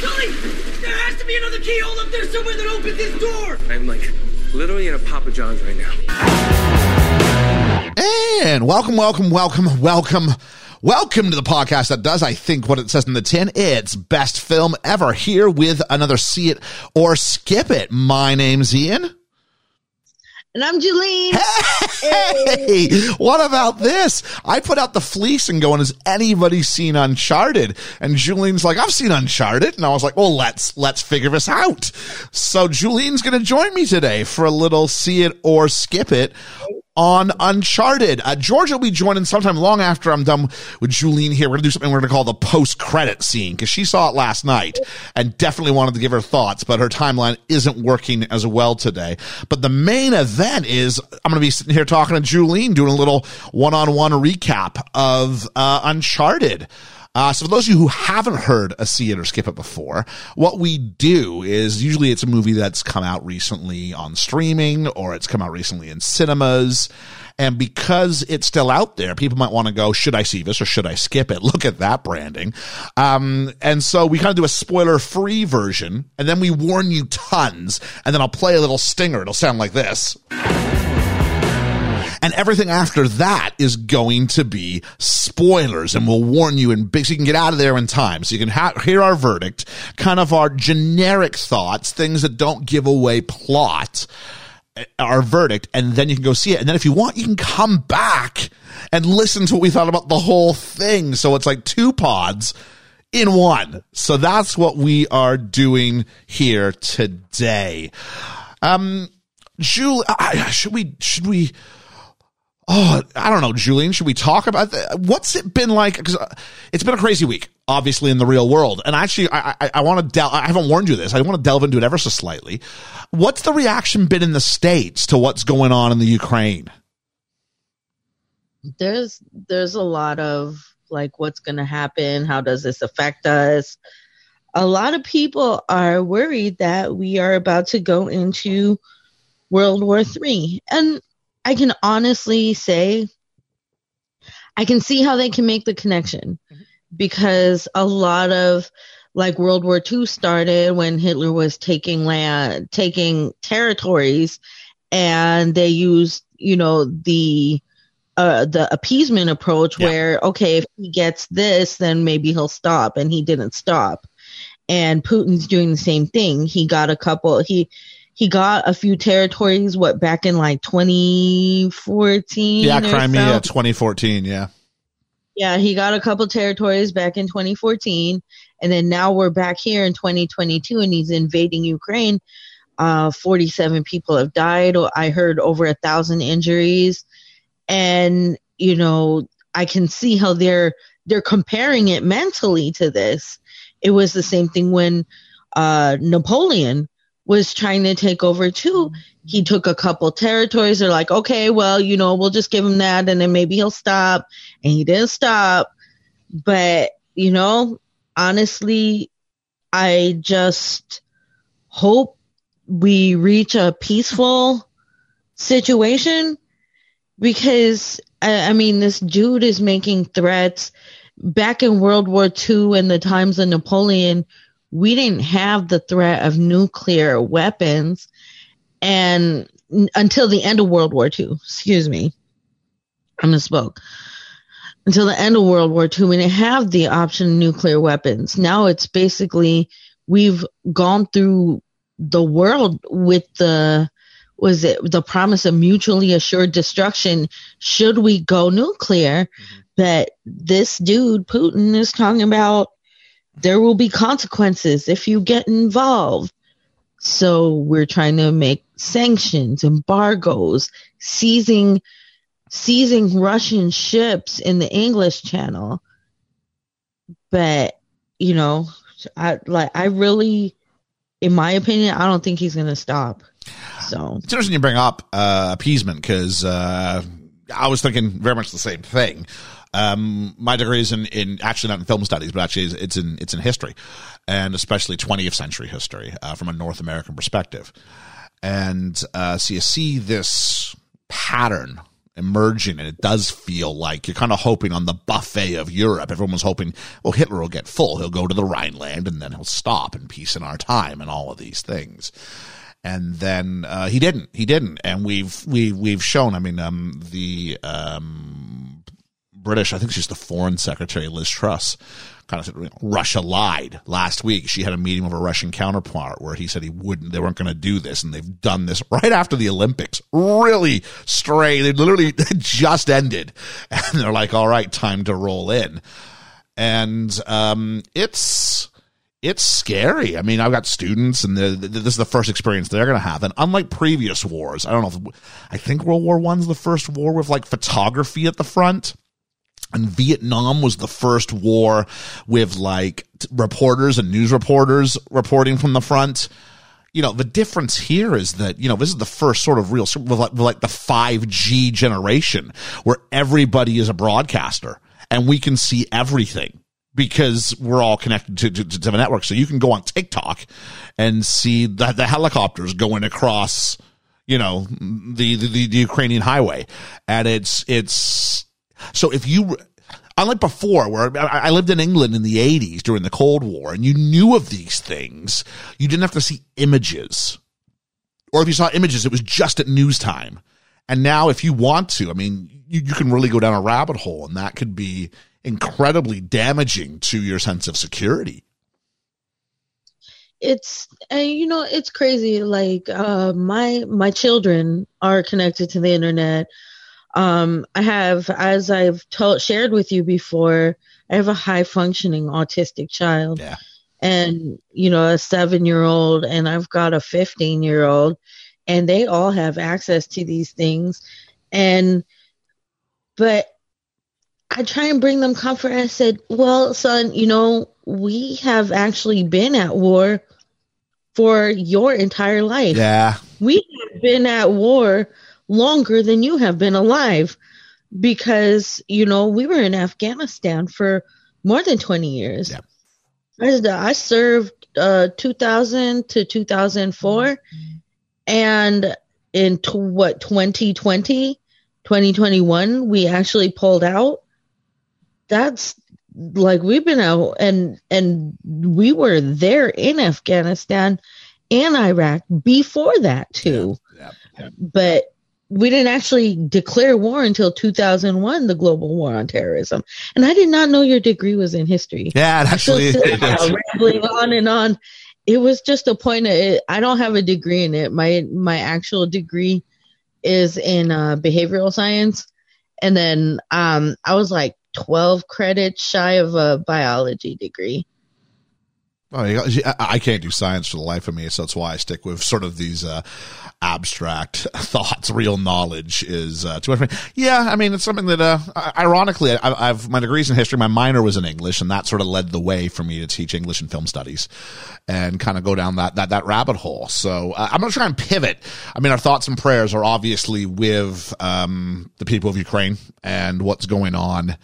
Sully, there has to be another keyhole up there somewhere that opens this door. I'm like literally in a Papa John's right now. And welcome, welcome, welcome, welcome. Welcome to the podcast that does, I think, what it says in the tin. It's best film ever here with another See It or Skip It. My name's Ian. And I'm Julene. Hey, hey, what about this? I put out the fleece and going, has anybody seen Uncharted? And Julene's like, I've seen Uncharted. And I was like, well, let's, let's figure this out. So Julene's going to join me today for a little see it or skip it on Uncharted. Uh, George will be joining sometime long after I'm done with Julene here. We're going to do something we're going to call the post credit scene because she saw it last night and definitely wanted to give her thoughts, but her timeline isn't working as well today. But the main event is I'm going to be sitting here talking to Julene, doing a little one on one recap of uh, Uncharted. Uh, so for those of you who haven't heard a see it or skip it before, what we do is usually it's a movie that's come out recently on streaming or it's come out recently in cinemas. And because it's still out there, people might want to go, should I see this or should I skip it? Look at that branding. Um, and so we kind of do a spoiler free version and then we warn you tons and then I'll play a little stinger. It'll sound like this. And everything after that is going to be spoilers and we'll warn you in big, so you can get out of there in time. So you can ha- hear our verdict, kind of our generic thoughts, things that don't give away plot, uh, our verdict, and then you can go see it. And then if you want, you can come back and listen to what we thought about the whole thing. So it's like two pods in one. So that's what we are doing here today. Um, Julie, should we, should we, Oh, I don't know, Julian. Should we talk about that? What's it been like? Because uh, it's been a crazy week, obviously in the real world. And actually, I I, I want to delve. I haven't warned you this. I want to delve into it ever so slightly. What's the reaction been in the states to what's going on in the Ukraine? There's there's a lot of like what's going to happen. How does this affect us? A lot of people are worried that we are about to go into World War Three, and I can honestly say I can see how they can make the connection because a lot of like World War II started when Hitler was taking land, taking territories, and they used, you know, the uh, the appeasement approach yeah. where okay, if he gets this, then maybe he'll stop, and he didn't stop. And Putin's doing the same thing. He got a couple. He he got a few territories what back in like 2014 yeah crimea so. 2014 yeah. Yeah he got a couple territories back in 2014 and then now we're back here in 2022 and he's invading ukraine. Uh, 47 people have died. I heard over a thousand injuries. And you know i can see how they're they're comparing it mentally to this. It was the same thing when uh, napoleon was trying to take over too. He took a couple territories. They're like, okay, well, you know, we'll just give him that and then maybe he'll stop. And he didn't stop. But, you know, honestly, I just hope we reach a peaceful situation because, I, I mean, this dude is making threats. Back in World War II and the times of Napoleon, we didn't have the threat of nuclear weapons and until the end of World War II, excuse me, I misspoke. Until the end of World War II, we didn't have the option of nuclear weapons. Now it's basically we've gone through the world with the was it the promise of mutually assured destruction should we go nuclear mm-hmm. but this dude putin is talking about there will be consequences if you get involved. So we're trying to make sanctions, embargoes, seizing seizing Russian ships in the English Channel. But you know, I like I really, in my opinion, I don't think he's going to stop. So it's interesting you bring up uh, appeasement because uh, I was thinking very much the same thing. Um, my degree is in, in actually not in film studies, but actually it's in it's in history, and especially 20th century history uh, from a North American perspective. And uh, so you see this pattern emerging, and it does feel like you're kind of hoping on the buffet of Europe. Everyone was hoping, well, Hitler will get full. He'll go to the Rhineland, and then he'll stop and peace in our time, and all of these things. And then uh, he didn't. He didn't. And we've we we've shown. I mean, um, the um, British. I think she's the Foreign Secretary, Liz Truss kind of said Russia lied last week. She had a meeting with a Russian counterpart where he said he wouldn't, they weren't going to do this, and they've done this right after the Olympics. Really stray. They literally just ended, and they're like, "All right, time to roll in," and um, it's it's scary. I mean, I've got students, and this is the first experience they're going to have. And unlike previous wars, I don't know. If, I think World War One's the first war with like photography at the front. And Vietnam was the first war with like reporters and news reporters reporting from the front. You know, the difference here is that, you know, this is the first sort of real, like, the 5G generation where everybody is a broadcaster and we can see everything because we're all connected to, to, to the network. So you can go on TikTok and see the, the helicopters going across, you know, the, the, the Ukrainian highway. And it's, it's, so if you, unlike before where I lived in England in the 80s during the Cold War and you knew of these things, you didn't have to see images. Or if you saw images, it was just at news time. And now if you want to, I mean, you, you can really go down a rabbit hole and that could be incredibly damaging to your sense of security it's and you know it's crazy like uh my my children are connected to the internet um, I have, as I've told, shared with you before, I have a high functioning autistic child. Yeah. And, you know, a seven year old, and I've got a 15 year old, and they all have access to these things. And, but I try and bring them comfort. I said, well, son, you know, we have actually been at war for your entire life. Yeah. We have been at war longer than you have been alive because, you know, we were in Afghanistan for more than 20 years. Yeah. I, I served uh, 2000 to 2004. And in to, what, 2020, 2021, we actually pulled out. That's like we've been out and and we were there in Afghanistan and Iraq before that too. Yeah, yeah, yeah. But we didn't actually declare war until 2001, the global war on terrorism. And I did not know your degree was in history. Yeah, actually, so, uh, rambling on and on. It was just a point. Of it. I don't have a degree in it. My my actual degree is in uh, behavioral science, and then um, I was like 12 credits shy of a biology degree. Oh, I can't do science for the life of me, so that's why I stick with sort of these uh, abstract thoughts. Real knowledge is uh, too much. Yeah, I mean, it's something that, uh, ironically, I, have my degrees in history. My minor was in English, and that sort of led the way for me to teach English and film studies, and kind of go down that that that rabbit hole. So uh, I'm going to try and pivot. I mean, our thoughts and prayers are obviously with um, the people of Ukraine and what's going on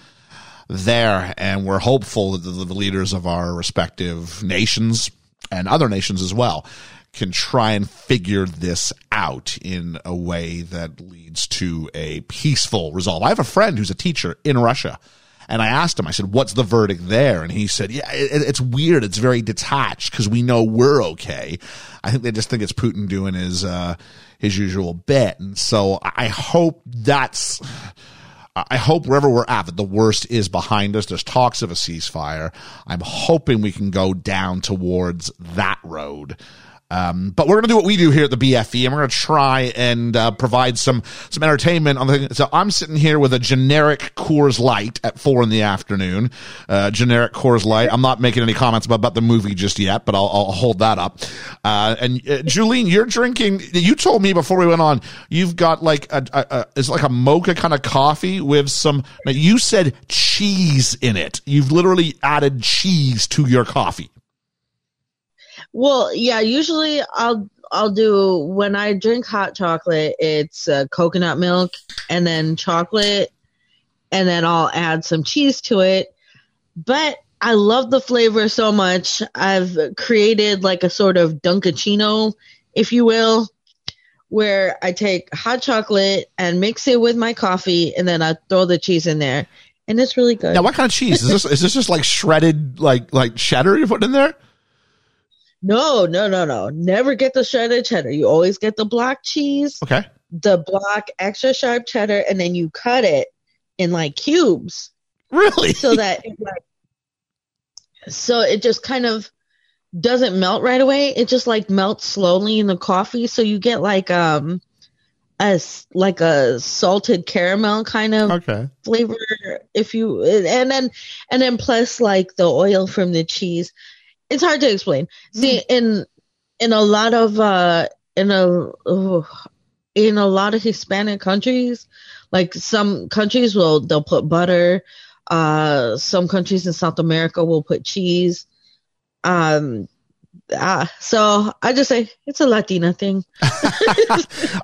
there. And we're hopeful that the, leaders of our respective nations and other nations as well can try and figure this out in a way that leads to a peaceful resolve. I have a friend who's a teacher in Russia. And I asked him, I said, what's the verdict there? And he said, yeah, it, it's weird. It's very detached because we know we're okay. I think they just think it's Putin doing his, uh, his usual bit. And so I hope that's, I hope wherever we're at that the worst is behind us. There's talks of a ceasefire. I'm hoping we can go down towards that road. Um, but we're going to do what we do here at the BFE, and we're going to try and uh, provide some some entertainment on the thing. So I'm sitting here with a generic Coors Light at four in the afternoon. Uh, generic Coors Light. I'm not making any comments about, about the movie just yet, but I'll, I'll hold that up. Uh, and uh, Julene, you're drinking. You told me before we went on, you've got like a, a, a it's like a mocha kind of coffee with some. you said cheese in it. You've literally added cheese to your coffee. Well, yeah, usually I'll I'll do when I drink hot chocolate, it's uh, coconut milk and then chocolate, and then I'll add some cheese to it. But I love the flavor so much. I've created like a sort of Dunkaccino, if you will, where I take hot chocolate and mix it with my coffee, and then I throw the cheese in there, and it's really good. Now, what kind of cheese is this? is this just like shredded, like like cheddar you put in there? No, no, no, no. Never get the shredded cheddar. You always get the block cheese, Okay. the block extra sharp cheddar, and then you cut it in like cubes Really? so that it like so it just kind of doesn't melt right away. It just like melts slowly in the coffee, so you get like um a like a salted caramel kind of okay. flavor if you and then and then plus like the oil from the cheese it's hard to explain. See in in a lot of uh in a in a lot of hispanic countries like some countries will they'll put butter uh some countries in south america will put cheese. Um ah, so i just say it's a latina thing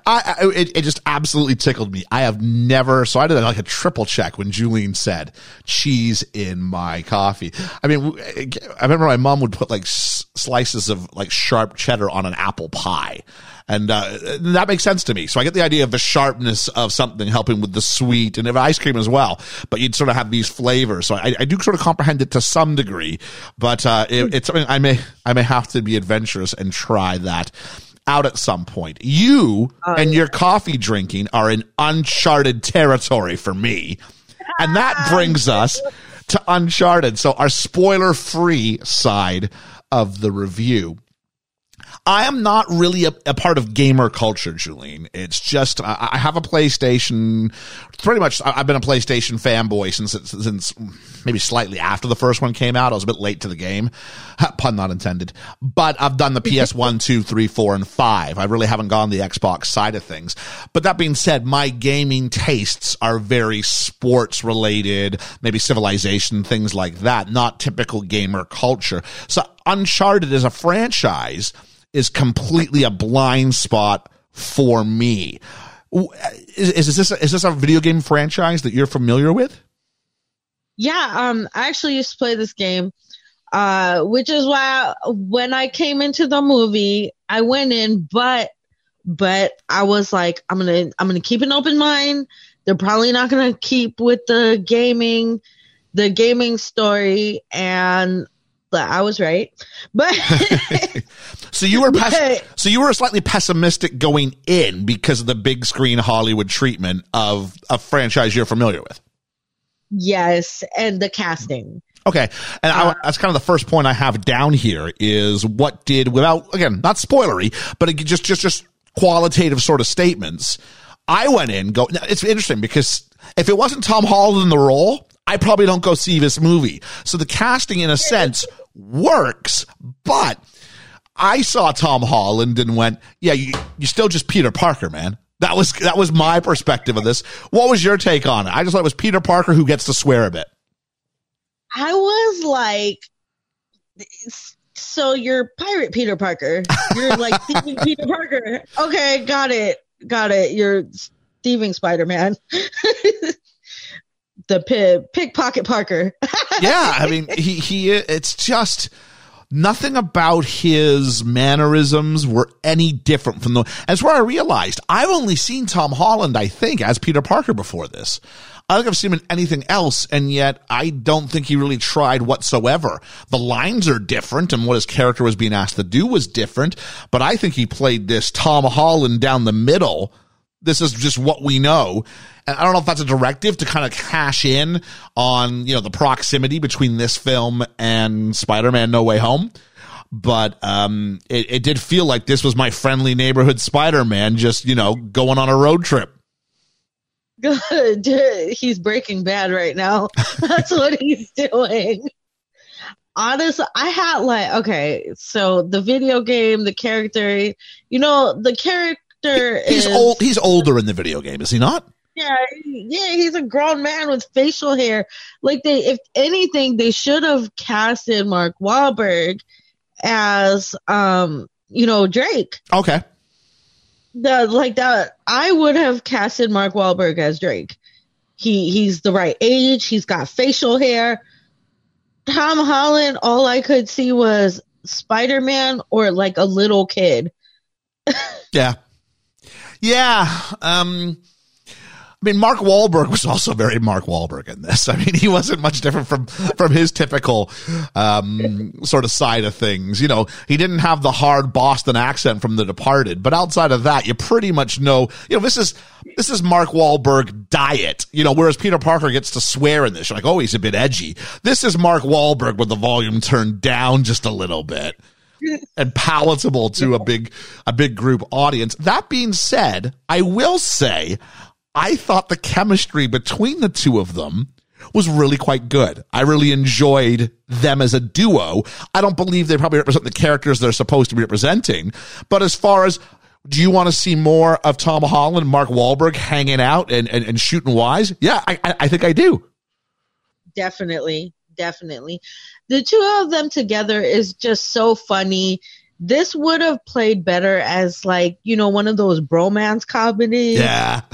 I, I it, it just absolutely tickled me. I have never so I did like a triple check when Julian said cheese in my coffee. I mean, I remember my mom would put like s- slices of like sharp cheddar on an apple pie. And uh, that makes sense to me. So I get the idea of the sharpness of something helping with the sweet and of ice cream as well. But you'd sort of have these flavors. So I, I do sort of comprehend it to some degree. But uh, it, it's something I may I may have to be adventurous and try that out at some point. You and your coffee drinking are in uncharted territory for me. And that brings us to Uncharted. So our spoiler free side of the review. I am not really a, a part of gamer culture, Julian. It's just I, I have a PlayStation. Pretty much, I- I've been a PlayStation fanboy since since maybe slightly after the first one came out. I was a bit late to the game, pun not intended. But I've done the PS one, two, three, four, and five. I really haven't gone the Xbox side of things. But that being said, my gaming tastes are very sports related, maybe civilization, things like that. Not typical gamer culture. So Uncharted is a franchise is completely a blind spot for me. Is, is this is this a video game franchise that you're familiar with? Yeah, um, I actually used to play this game, uh, which is why when I came into the movie, I went in, but but I was like, I'm gonna I'm gonna keep an open mind. They're probably not gonna keep with the gaming, the gaming story, and I was right. But So you were pes- Right. so you were slightly pessimistic going in because of the big screen Hollywood treatment of a franchise you're familiar with. yes, and the casting. Okay, and I, uh, that's kind of the first point I have down here is what did without again not spoilery, but just just just qualitative sort of statements. I went in go. It's interesting because if it wasn't Tom Holland in the role, I probably don't go see this movie. So the casting, in a sense, works, but I saw Tom Holland and went, "Yeah, you, you're still just Peter Parker, man." That was that was my perspective of this. What was your take on it? I just thought it was Peter Parker who gets to swear a bit. I was like, so you're pirate Peter Parker. You're like thieving Peter Parker. Okay, got it. Got it. You're thieving Spider Man. the pickpocket Parker. yeah, I mean, he he. It's just nothing about his mannerisms were any different from the. That's where I realized I've only seen Tom Holland, I think, as Peter Parker before this. I think I've seen him in anything else, and yet I don't think he really tried whatsoever. The lines are different, and what his character was being asked to do was different. But I think he played this Tom Holland down the middle this is just what we know. And I don't know if that's a directive to kind of cash in on, you know, the proximity between this film and Spider-Man No Way Home. But um, it, it did feel like this was my friendly neighborhood Spider-Man just, you know, going on a road trip. Good. He's breaking bad right now. That's what he's doing. Honestly, I had like okay, so the video game, the character, you know, the character He's is old. He's older in the video game, is he not? Yeah, yeah, he's a grown man with facial hair. Like they, if anything, they should have casted Mark Wahlberg as, um, you know, Drake. Okay. The like that, I would have casted Mark Wahlberg as Drake. He he's the right age. He's got facial hair. Tom Holland, all I could see was Spider Man or like a little kid. Yeah. Yeah. Um, I mean, Mark Wahlberg was also very Mark Wahlberg in this. I mean, he wasn't much different from, from his typical, um, sort of side of things. You know, he didn't have the hard Boston accent from The Departed, but outside of that, you pretty much know, you know, this is, this is Mark Wahlberg diet, you know, whereas Peter Parker gets to swear in this. You're like, oh, he's a bit edgy. This is Mark Wahlberg with the volume turned down just a little bit and palatable to a big a big group audience. That being said, I will say I thought the chemistry between the two of them was really quite good. I really enjoyed them as a duo. I don't believe they probably represent the characters they're supposed to be representing, but as far as do you want to see more of Tom Holland, and Mark Wahlberg hanging out and, and, and shooting wise? Yeah, I, I think I do. Definitely. Definitely. The two of them together is just so funny. This would have played better as like, you know, one of those bromance comedies. Yeah.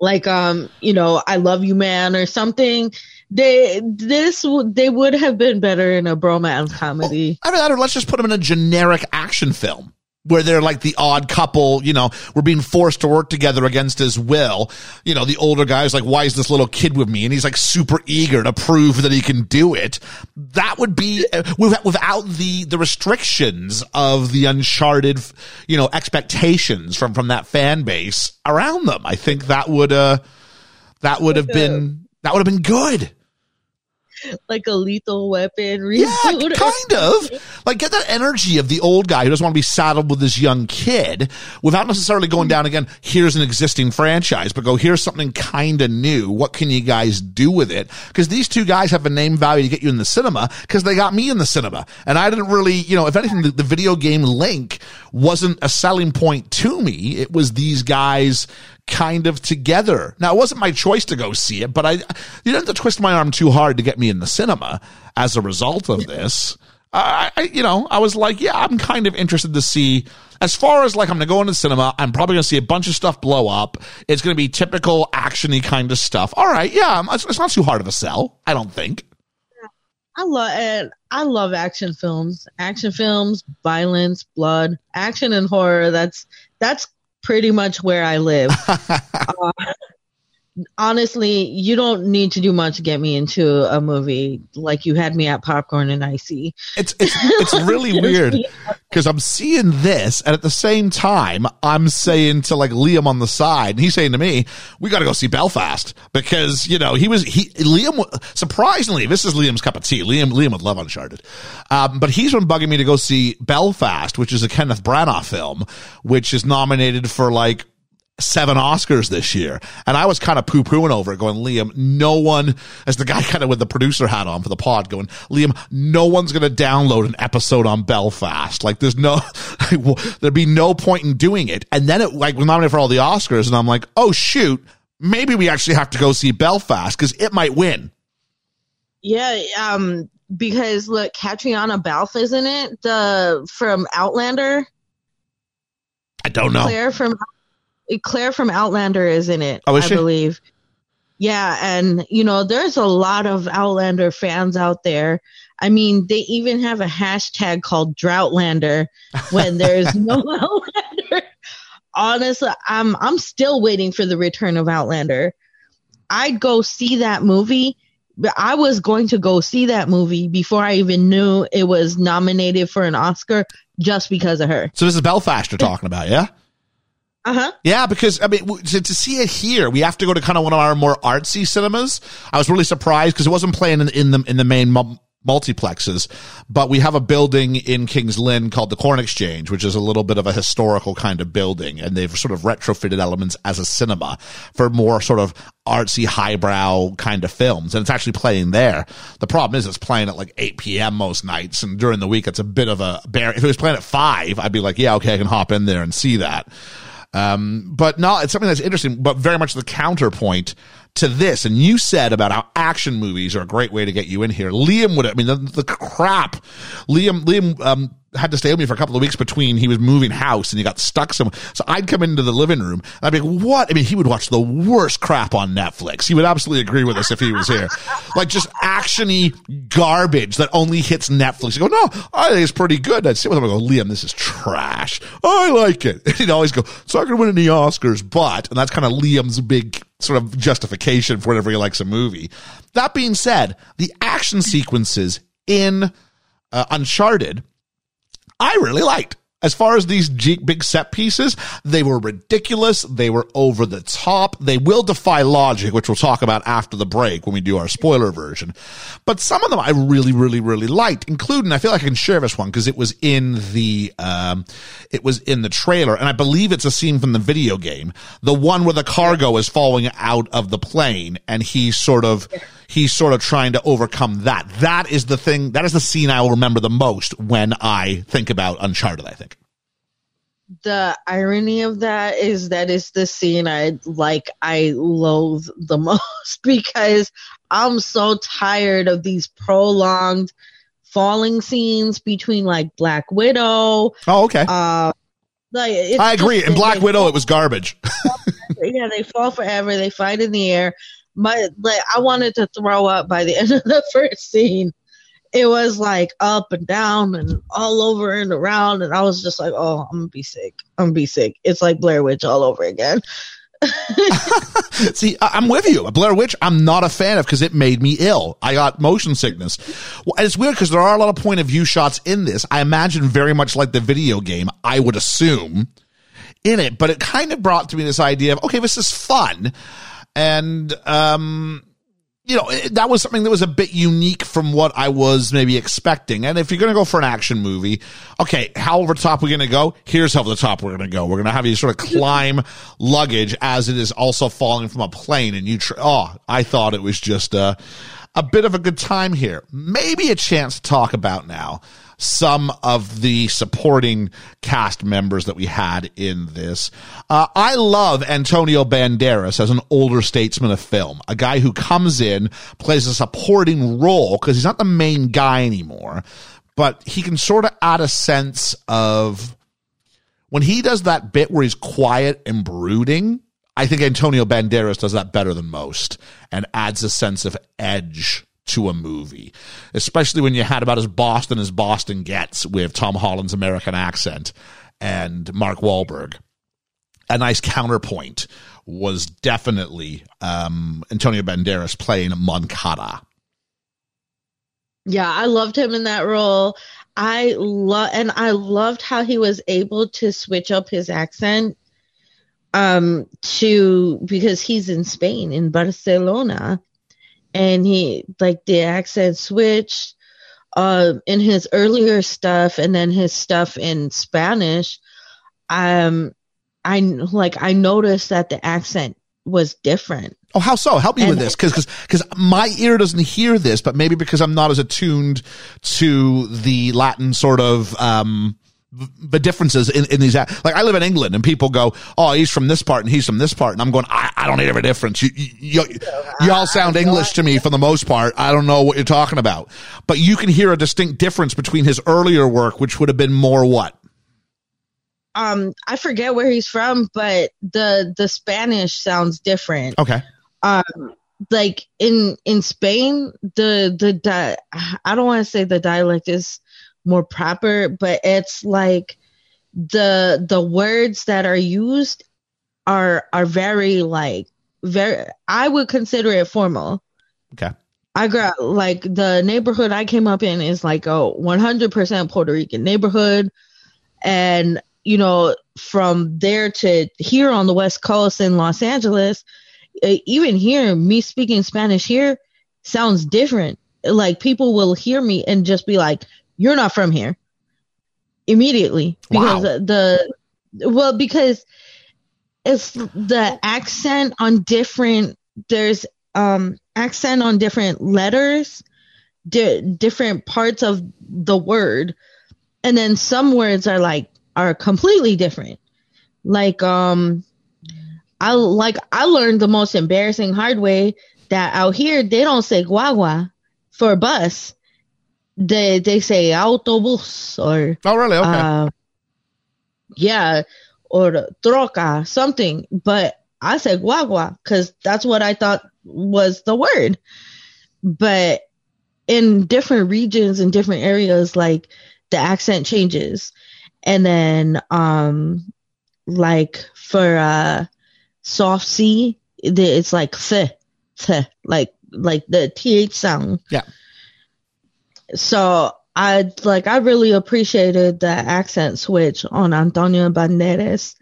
like um you know i love you man or something they this they would have been better in a bromance comedy well, i mean let's just put them in a generic action film where they're like the odd couple, you know, we're being forced to work together against his will. You know, the older guy's like, why is this little kid with me? And he's like super eager to prove that he can do it. That would be without the, the restrictions of the uncharted, you know, expectations from, from that fan base around them. I think that would, uh, that would have been, that would have been good like a lethal weapon reboot. Yeah, kind of. Like get that energy of the old guy who doesn't want to be saddled with this young kid without necessarily going down again, here's an existing franchise, but go, here's something kind of new. What can you guys do with it? Because these two guys have a name value to get you in the cinema because they got me in the cinema. And I didn't really, you know, if anything, the, the video game link wasn't a selling point to me. It was these guys kind of together. Now, it wasn't my choice to go see it, but I, you didn't have to twist my arm too hard to get me in the cinema as a result of this. I, I, you know, I was like, yeah, I'm kind of interested to see. As far as like, I'm going to go into the cinema. I'm probably going to see a bunch of stuff blow up. It's going to be typical actiony kind of stuff. All right, yeah, it's, it's not too hard of a sell. I don't think. I love it. Uh, I love action films. Action films, violence, blood, action and horror. That's that's pretty much where I live. uh, honestly, you don't need to do much to get me into a movie. Like you had me at popcorn and ICEE. It's it's it's really weird because I'm seeing this, and at the same time, I'm saying to like Liam on the side, and he's saying to me, "We got to go see Belfast," because you know he was he Liam surprisingly this is Liam's cup of tea. Liam Liam would love Uncharted, um, but he's been bugging me to go see Belfast, which is a Kenneth Branagh film, which is nominated for like seven Oscars this year. And I was kind of poo pooing over it going, Liam, no one, as the guy kind of with the producer hat on for the pod going, Liam, no one's going to download an episode on Belfast. Like there's no, there'd be no point in doing it. And then it like was nominated for all the Oscars. And I'm like, oh shoot, maybe we actually have to go see Belfast because it might win. Yeah. Um, because look, Catriona Balfe, isn't it? The, from Outlander. I don't know. Claire from Claire from Outlander is in it. Oh, is I she? believe. Yeah, and you know, there's a lot of Outlander fans out there. I mean, they even have a hashtag called Droughtlander when there's no Outlander. Honestly, I'm I'm still waiting for the return of Outlander. I'd go see that movie. But I was going to go see that movie before I even knew it was nominated for an Oscar just because of her. So this is Belfast you're talking about, yeah? Uh-huh. Yeah, because I mean, to, to, see it here, we have to go to kind of one of our more artsy cinemas. I was really surprised because it wasn't playing in, in the in the main mu- multiplexes, but we have a building in Kings Lynn called the Corn Exchange, which is a little bit of a historical kind of building, and they've sort of retrofitted elements as a cinema for more sort of artsy, highbrow kind of films, and it's actually playing there. The problem is it's playing at like 8 p.m. most nights, and during the week it's a bit of a bear. If it was playing at five, I'd be like, yeah, okay, I can hop in there and see that. Um, but no, it's something that's interesting, but very much the counterpoint to this. And you said about how action movies are a great way to get you in here. Liam would, I mean, the, the crap Liam, Liam, um, had to stay with me for a couple of weeks between he was moving house and he got stuck somewhere. So I'd come into the living room and I'd be like, what? I mean, he would watch the worst crap on Netflix. He would absolutely agree with us if he was here. like just actiony garbage that only hits Netflix. You go, no, I think it's pretty good. I'd sit with him and go, Liam, this is trash. I like it. And he'd always go, it's not going to win any Oscars, but, and that's kind of Liam's big sort of justification for whenever he likes a movie. That being said, the action sequences in uh, Uncharted I really liked. As far as these big set pieces, they were ridiculous. They were over the top. They will defy logic, which we'll talk about after the break when we do our spoiler version. But some of them I really, really, really liked, including, I feel like I can share this one because it was in the, um, it was in the trailer and I believe it's a scene from the video game. The one where the cargo is falling out of the plane and he's sort of, he's sort of trying to overcome that. That is the thing, that is the scene I will remember the most when I think about Uncharted, I think. The irony of that is that it's the scene I like, I loathe the most because I'm so tired of these prolonged falling scenes between like Black Widow. Oh, okay. Uh, like I agree. In Black Widow, it was garbage. yeah, they fall forever. They fight in the air my like I wanted to throw up by the end of the first scene. It was like up and down and all over and around, and I was just like, "Oh, I'm gonna be sick. I'm gonna be sick." It's like Blair Witch all over again. See, I'm with you. Blair Witch, I'm not a fan of because it made me ill. I got motion sickness. Well, it's weird because there are a lot of point of view shots in this. I imagine very much like the video game, I would assume in it, but it kind of brought to me this idea of, okay, this is fun and um, you know that was something that was a bit unique from what I was maybe expecting. And if you're going to go for an action movie, okay, how over the top we're going to go? Here's how over the top we're going to go. We're going to have you sort of climb luggage as it is also falling from a plane, and you. Tr- oh, I thought it was just a a bit of a good time here. Maybe a chance to talk about now some of the supporting cast members that we had in this. Uh, I love Antonio Banderas as an older statesman of film, a guy who comes in, plays a supporting role because he's not the main guy anymore, but he can sort of add a sense of when he does that bit where he's quiet and brooding. I think Antonio Banderas does that better than most and adds a sense of edge to a movie, especially when you had about as Boston as Boston gets with Tom Holland's American accent and Mark Wahlberg. A nice counterpoint was definitely um, Antonio Banderas playing Moncada. Yeah, I loved him in that role. I love and I loved how he was able to switch up his accent um to because he's in Spain in Barcelona and he like the accent switched uh, in his earlier stuff and then his stuff in Spanish. Um, I like I noticed that the accent was different. Oh, how so? Help me and with this, because because my ear doesn't hear this, but maybe because I'm not as attuned to the Latin sort of um, the differences in, in these like I live in England and people go oh he's from this part and he's from this part. And I'm going I, I don't hear a difference. You, you, you, all sound English to me for the most part. I don't know what you're talking about. But you can hear a distinct difference between his earlier work which would have been more what? Um I forget where he's from but the the Spanish sounds different. Okay. Um like in in Spain the the di- I don't want to say the dialect is more proper, but it's like the the words that are used are are very like very I would consider it formal. Okay. I got like the neighborhood I came up in is like a 100% Puerto Rican neighborhood and you know from there to here on the west coast in Los Angeles even here me speaking Spanish here sounds different like people will hear me and just be like you're not from here. Immediately. Because wow. the well because it's the accent on different there's um accent on different letters di- different parts of the word and then some words are like are completely different. Like um i like i learned the most embarrassing hard way that out here they don't say guagua for bus they they say autobus or Oh, really? Okay. uh, yeah, or troca, something. But I said guagua because that's what I thought was the word. But in different regions and different areas, like the accent changes. And then, um, like for uh, soft C, it's like th, th, like like the th sound. Yeah. So I like I really appreciated the accent switch on Antonio Banderas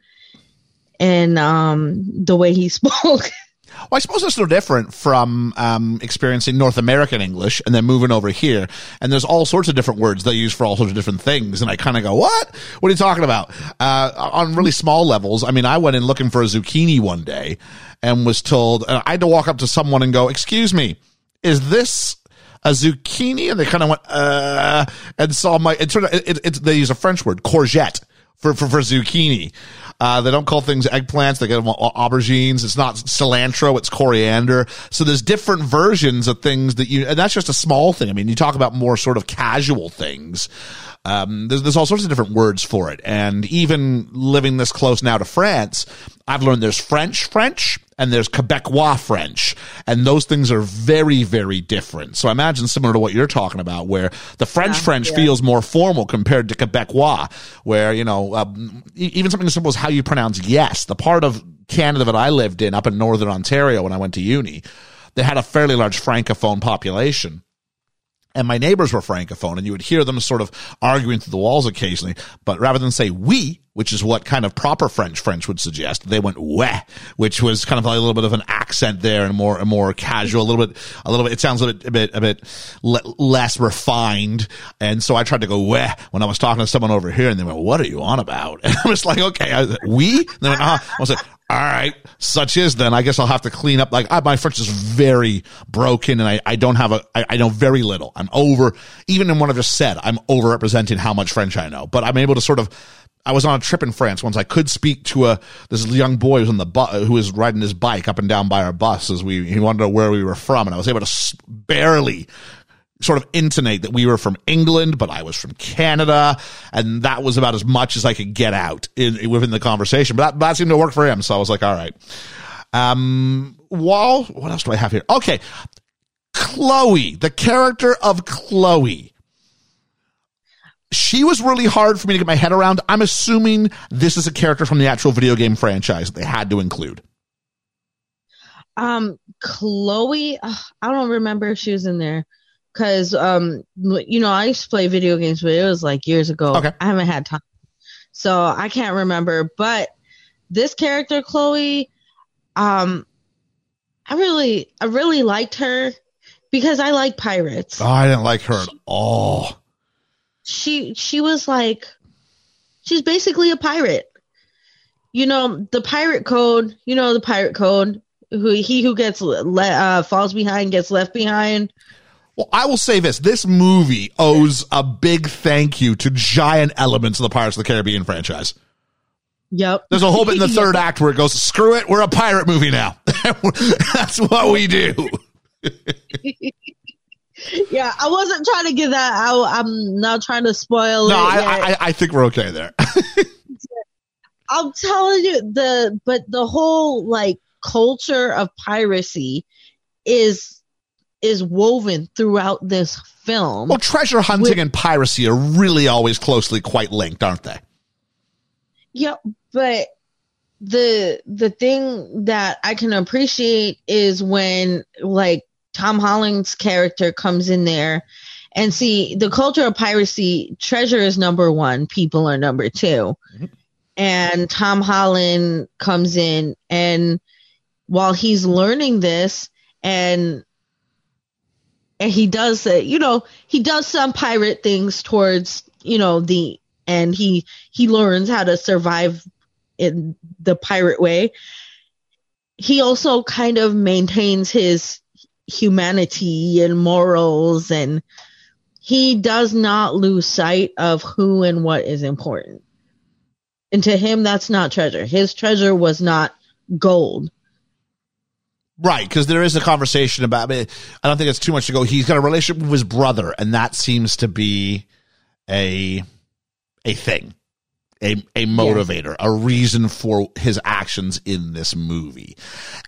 and um the way he spoke. Well, I suppose it's no different from um, experiencing North American English and then moving over here. And there's all sorts of different words they use for all sorts of different things. And I kind of go, what? What are you talking about? Uh, on really small levels, I mean, I went in looking for a zucchini one day and was told, and I had to walk up to someone and go, excuse me, is this a zucchini? And they kind of went, uh, and saw my, it sort of, it, it, they use a French word, courgette for, for, for zucchini. Uh, they don't call things eggplants. They get them aubergines. It's not cilantro. It's coriander. So there's different versions of things that you, and that's just a small thing. I mean, you talk about more sort of casual things. Um, there's, there's all sorts of different words for it. And even living this close now to France, I've learned there's French French and there's Quebecois French. And those things are very, very different. So I imagine similar to what you're talking about, where the French French feels more formal compared to Quebecois, where, you know, um, even something as simple as how you pronounce yes. The part of Canada that I lived in up in Northern Ontario when I went to uni, they had a fairly large Francophone population and my neighbors were francophone and you would hear them sort of arguing through the walls occasionally but rather than say oui which is what kind of proper french french would suggest they went ouais which was kind of like a little bit of an accent there and more more casual a little bit a little bit it sounds a bit a bit a bit le- less refined and so i tried to go ouais when i was talking to someone over here and they went what are you on about and i was like okay I, oui and they went uh i was like all right, such is then. I guess I'll have to clean up. Like I, my French is very broken, and I, I don't have a. I, I know very little. I'm over. Even in what I've just said, I'm overrepresenting how much French I know. But I'm able to sort of. I was on a trip in France once. I could speak to a this young boy who was on the bu- who was riding his bike up and down by our bus as we he wanted to know where we were from, and I was able to barely sort of intonate that we were from England, but I was from Canada, and that was about as much as I could get out in, within the conversation. But that, that seemed to work for him, so I was like, all right. Um, Wall, what else do I have here? Okay, Chloe, the character of Chloe. She was really hard for me to get my head around. I'm assuming this is a character from the actual video game franchise that they had to include. Um, Chloe, ugh, I don't remember if she was in there because um, you know, I used to play video games, but it was like years ago. Okay. I haven't had time, so I can't remember. But this character, Chloe, um, I really, I really liked her because I like pirates. Oh, I didn't like her at all. She she was like she's basically a pirate you know the pirate code you know the pirate code who he who gets le- uh, falls behind gets left behind Well, I will say this. This movie owes a big thank you to giant elements of the Pirates of the Caribbean franchise. yep There's a whole bit in the third act where it goes, screw it, we're a pirate movie now. That's what we do. yeah i wasn't trying to get that out i'm not trying to spoil No, it I. I, I think we're okay there. i'm telling you the but the whole like culture of piracy is is woven throughout this film well, treasure hunting and piracy are really always closely quite linked, aren't they? Yeah, but the the thing that I can appreciate is when like Tom Holland's character comes in there. And see the culture of piracy, treasure is number one, people are number 2 mm-hmm. And Tom Holland comes in and while he's learning this and and he does it, you know, he does some pirate things towards, you know, the and he he learns how to survive in the pirate way. He also kind of maintains his humanity and morals and he does not lose sight of who and what is important. And to him that's not treasure. His treasure was not gold. Right, because there is a conversation about. I don't think it's too much to go. He's got a relationship with his brother, and that seems to be a a thing, a a motivator, yes. a reason for his actions in this movie,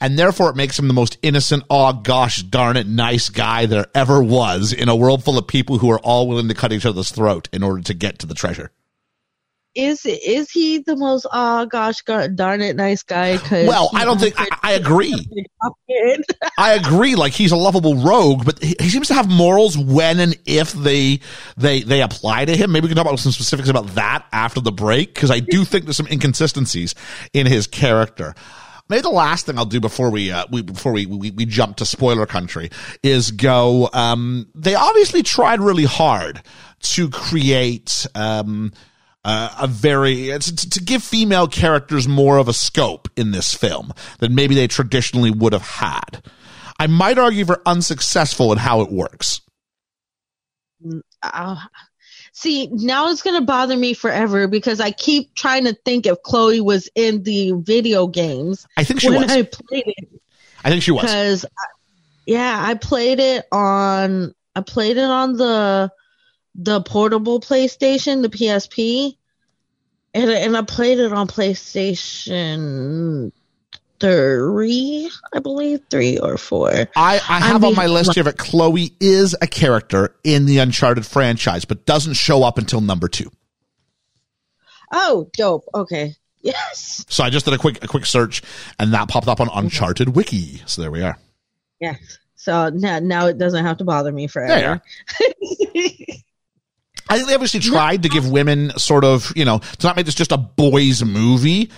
and therefore it makes him the most innocent. Oh gosh, darn it, nice guy there ever was in a world full of people who are all willing to cut each other's throat in order to get to the treasure is is he the most oh gosh God, darn it nice guy? Well, I don't think I, I agree. I agree. Like he's a lovable rogue, but he, he, seems to have morals when and if they they they apply to him. Maybe we can talk about some specifics about that after the break because I do think there's some inconsistencies in his character. Maybe the last thing I'll do before we, uh, we before we, we, we jump to spoiler country is go. Um, they obviously tried really hard to create um, uh, a very to, to give female characters more of a scope in this film than maybe they traditionally would have had. I might argue for unsuccessful in how it works. Uh, see, now it's going to bother me forever because I keep trying to think if Chloe was in the video games. I think she was. I played it. I think she was. Because, yeah, I played it on. I played it on the the portable PlayStation, the PSP, and and I played it on PlayStation three, I believe, three or four. I, I have on my list here that Chloe is a character in the Uncharted franchise, but doesn't show up until number two. Oh, dope. Okay. Yes. So I just did a quick a quick search and that popped up on mm-hmm. Uncharted Wiki. So there we are. Yes. So now now it doesn't have to bother me forever. I think they obviously tried to give women sort of, you know, to not make this just a boys movie.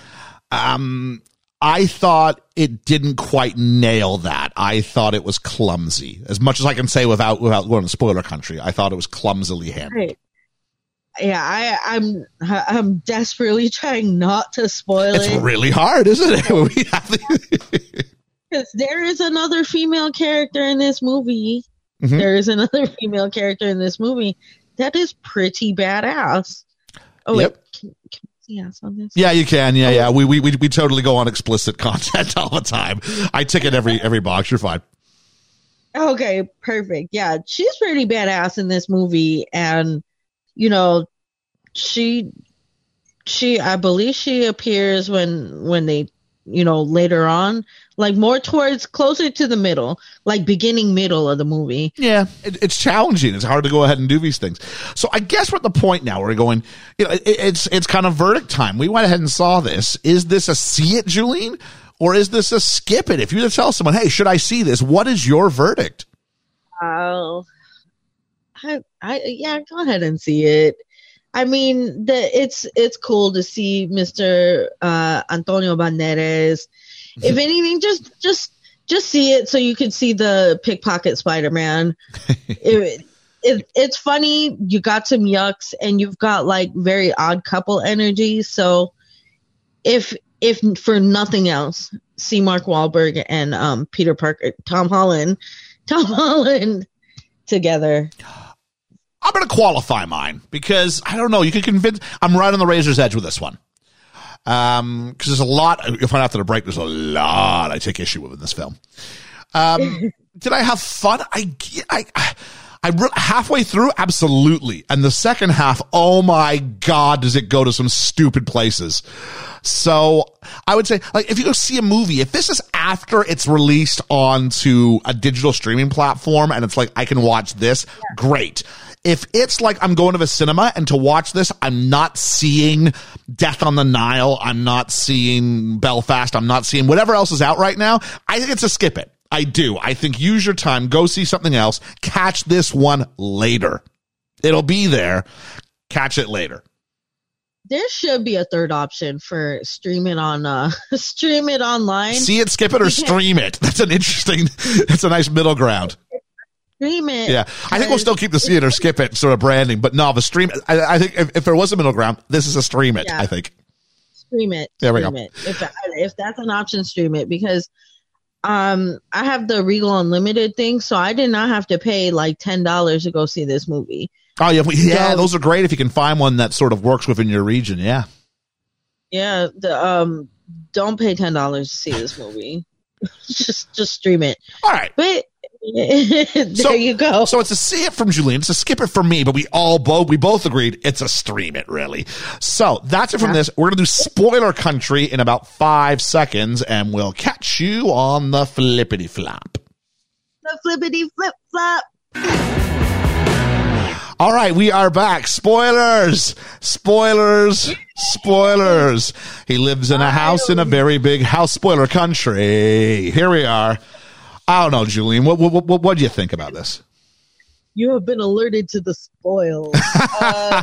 Um, I thought it didn't quite nail that. I thought it was clumsy. As much as I can say without without going to spoiler country, I thought it was clumsily handled. Right. Yeah, I, I'm I'm desperately trying not to spoil it's it. It's really hard, isn't it? Because there is another female character in this movie. Mm-hmm. There is another female character in this movie that is pretty badass. Oh, yep. wait. Can, can see ass on this? Yeah, you can. Yeah, oh. yeah. We, we, we, we totally go on explicit content all the time. I ticket every, every box. You're fine. Okay, perfect. Yeah, she's pretty badass in this movie. And, you know, she, she, I believe she appears when, when they you know, later on, like more towards closer to the middle, like beginning middle of the movie. Yeah, it, it's challenging. It's hard to go ahead and do these things. So I guess we're at the point now where we're going, you know, it, it's it's kind of verdict time. We went ahead and saw this. Is this a see it, Julene, or is this a skip it? If you were to tell someone, hey, should I see this? What is your verdict? Oh, I, I yeah, go ahead and see it. I mean, the it's it's cool to see Mr. Uh, Antonio Banderas. If anything, just just just see it so you can see the pickpocket Spider Man. it, it, it's funny. You got some yucks, and you've got like very odd couple energy. So, if if for nothing else, see Mark Wahlberg and um, Peter Parker, Tom Holland, Tom Holland together. I'm going to qualify mine because I don't know. You can convince. I'm right on the razor's edge with this one. Um, because there's a lot. You'll find after the break. There's a lot I take issue with in this film. Um, did I have fun? I, I, I halfway through, absolutely. And the second half, oh my God, does it go to some stupid places. So I would say, like, if you go see a movie, if this is after it's released onto a digital streaming platform and it's like, I can watch this, yeah. great. If it's like I'm going to the cinema and to watch this, I'm not seeing Death on the Nile. I'm not seeing Belfast. I'm not seeing whatever else is out right now. I think it's a skip it. I do. I think use your time, go see something else, catch this one later. It'll be there. Catch it later. There should be a third option for stream it on uh stream it online. See it, skip it, or stream it. That's an interesting that's a nice middle ground stream it. Yeah, I think we'll still keep the see it or skip it sort of branding, but no, the stream. I, I think if, if, there was a middle ground, this is a stream it. Yeah. I think stream it. There we go. It. If if that's an option, stream it because um I have the Regal Unlimited thing, so I did not have to pay like ten dollars to go see this movie. Oh yeah, yeah, so, those are great if you can find one that sort of works within your region. Yeah. Yeah, the um, don't pay ten dollars to see this movie. just just stream it. All right. But there So- you go. So it's a see it from Julian. It's a skip it from me, but we all both we both agreed it's a stream it really. So that's it from this. We're gonna do spoiler country in about five seconds, and we'll catch you on the flippity flop. the flippity flip flop. All right, we are back. Spoilers, spoilers, spoilers. He lives in a house in a very big house. Spoiler country. Here we are. I don't know, Julian. What what what, what do you think about this? You have been alerted to the spoils. uh,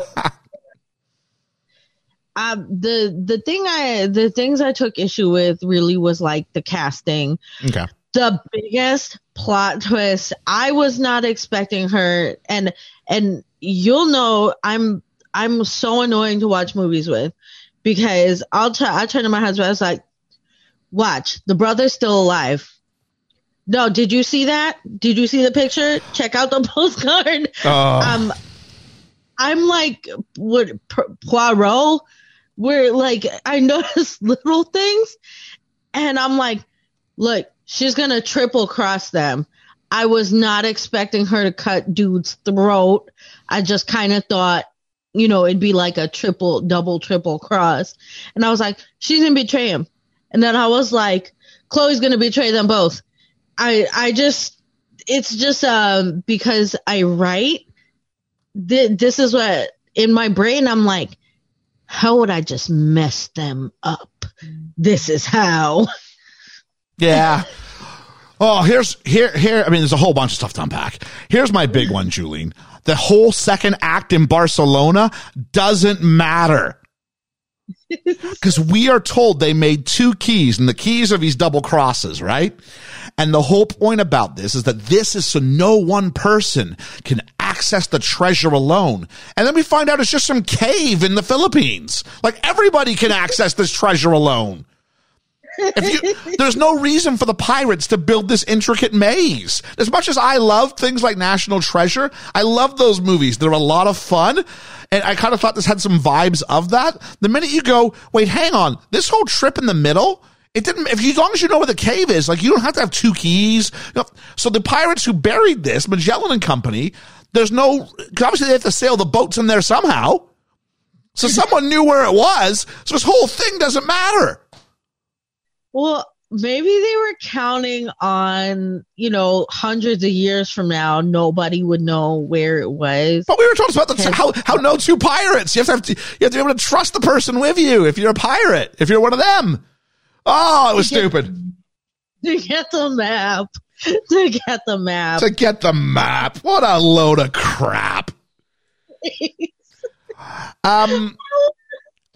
um, the the thing I the things I took issue with really was like the casting. Okay. the biggest plot twist. I was not expecting her and and you'll know I'm I'm so annoying to watch movies with because I'll t- I turn to my husband I was like watch the brother's still alive. No, did you see that? Did you see the picture? Check out the postcard. Uh, Um I'm like what Poirot where like I notice little things and I'm like look, she's gonna triple cross them. I was not expecting her to cut dude's throat. I just kind of thought, you know, it'd be like a triple, double, triple cross. And I was like, she's gonna betray him. And then I was like, Chloe's gonna betray them both. I, I just, it's just, um, because I write, th- this is what, in my brain, I'm like, how would I just mess them up? This is how. Yeah. Oh, here's here here. I mean, there's a whole bunch of stuff to unpack. Here's my big one, Julian. The whole second act in Barcelona doesn't matter. Because we are told they made two keys, and the keys are these double crosses, right? And the whole point about this is that this is so no one person can access the treasure alone. And then we find out it's just some cave in the Philippines. Like everybody can access this treasure alone. If you, there's no reason for the pirates to build this intricate maze. As much as I love things like National Treasure, I love those movies. They're a lot of fun. And I kind of thought this had some vibes of that. The minute you go, wait, hang on, this whole trip in the middle, it didn't, if you, as long as you know where the cave is, like you don't have to have two keys. You know, so the pirates who buried this, Magellan and Company, there's no, 'cause obviously they have to sail the boats in there somehow. So someone knew where it was. So this whole thing doesn't matter. Well, maybe they were counting on, you know, hundreds of years from now, nobody would know where it was. But we were talking about the, how how no two pirates. You have to, have to you have to be able to trust the person with you if you're a pirate. If you're one of them. Oh, it was stupid. To get the map. To get the map. To get the map. What a load of crap. Um,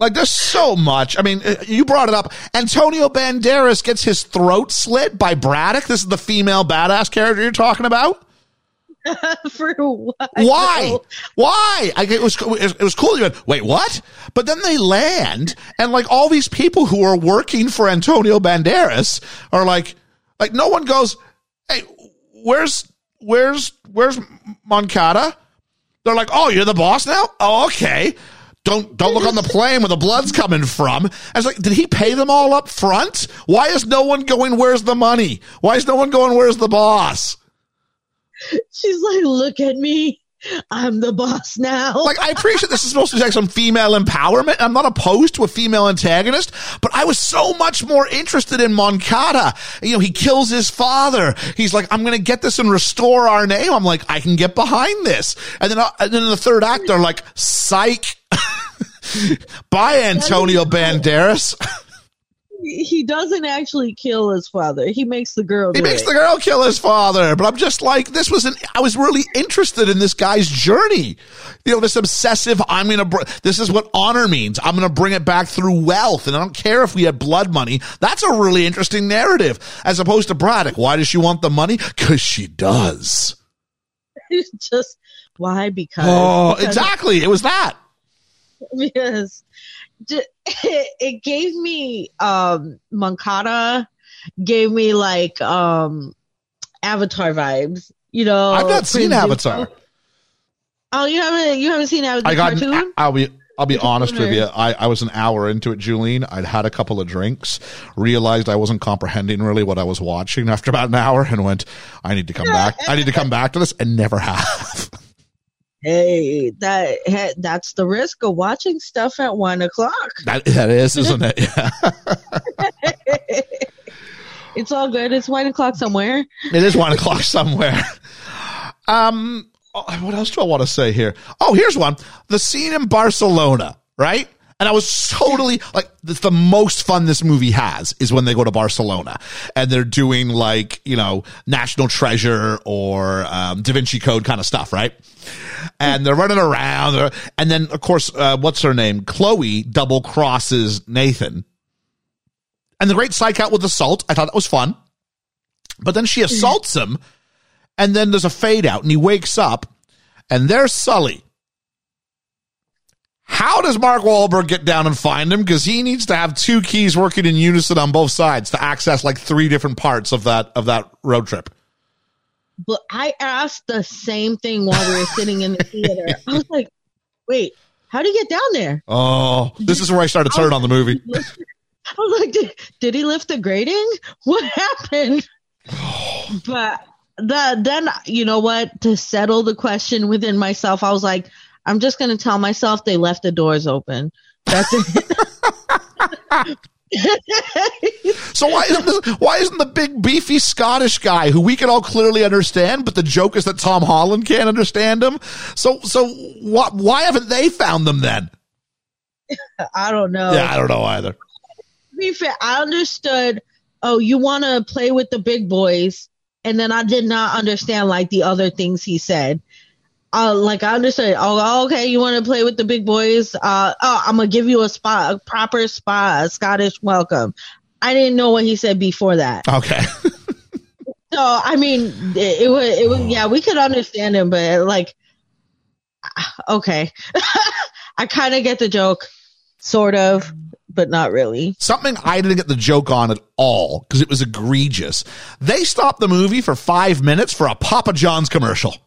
like there's so much. I mean, uh, you brought it up. Antonio Banderas gets his throat slit by Braddock. This is the female badass character you're talking about. For what? Why? Why? I, it was it was cool. You went, wait, what? But then they land, and like all these people who are working for Antonio Banderas are like, like no one goes, hey, where's where's where's Moncada? They're like, oh, you're the boss now. Oh, okay. Don't don't look on the plane where the blood's coming from. I was like, did he pay them all up front? Why is no one going? Where's the money? Why is no one going? Where's the boss? She's like, look at me. I'm the boss now. like I appreciate this is supposed to be like some female empowerment. I'm not opposed to a female antagonist, but I was so much more interested in Moncada. You know, he kills his father. He's like, I'm going to get this and restore our name. I'm like, I can get behind this. And then, uh, and then in the third act, they're like, psych. Bye, Antonio Banderas. he doesn't actually kill his father. He makes the girl. He makes it. the girl kill his father. But I'm just like, this was an, I was really interested in this guy's journey. You know, this obsessive, I'm going to, br- this is what honor means. I'm going to bring it back through wealth. And I don't care if we had blood money. That's a really interesting narrative as opposed to Braddock. Why does she want the money? Cause she does. just why? Because Oh, because- exactly. It was that. because it gave me um Moncada gave me like um Avatar vibes. You know, I've not seen Avatar. Oh, you haven't you haven't seen Avatar I got, cartoon? I'll be, I'll be honest with you. I, I was an hour into it, Julian. I'd had a couple of drinks, realized I wasn't comprehending really what I was watching after about an hour, and went, I need to come back. I need to come back to this, and never have. Hey, that he- that's the risk of watching stuff at one o'clock. That, that is, isn't it? Yeah. It's all good. It's one o'clock somewhere. It is one o'clock somewhere. Um, oh, what else do I want to say here? Oh, here's one. The scene in Barcelona, right? And I was totally like, it's the most fun this movie has is when they go to Barcelona and they're doing like, you know, National Treasure or um, Da Vinci Code kind of stuff, right? And they're running around. And then, of course, uh, what's her name? Chloe double crosses Nathan. And the great psych out with assault. I thought that was fun. But then she assaults him, and then there's a fade out, and he wakes up, and there's Sully. How does Mark Wahlberg get down and find him? Because he needs to have two keys working in unison on both sides to access like three different parts of that of that road trip. But I asked the same thing while we were sitting in the theater. I was like, "Wait, how do you get down there?" Oh, this is where I started turning on the movie. I was like, did, did he lift the grating? What happened? but the then you know what? To settle the question within myself, I was like, I'm just gonna tell myself they left the doors open. That's it. So why isn't this, why isn't the big beefy Scottish guy who we can all clearly understand, but the joke is that Tom Holland can't understand him? So so what? Why haven't they found them then? I don't know. Yeah, I don't know either. To be fair, I understood. Oh, you want to play with the big boys, and then I did not understand like the other things he said. Uh, like I understand. Oh, okay, you want to play with the big boys? Uh, oh, I'm gonna give you a spot, a proper spot, a Scottish welcome. I didn't know what he said before that. Okay. So I mean, it, it was, it was, yeah, we could understand him, but like, okay, I kind of get the joke, sort of, but not really. Something I didn't get the joke on at all because it was egregious. They stopped the movie for five minutes for a Papa John's commercial.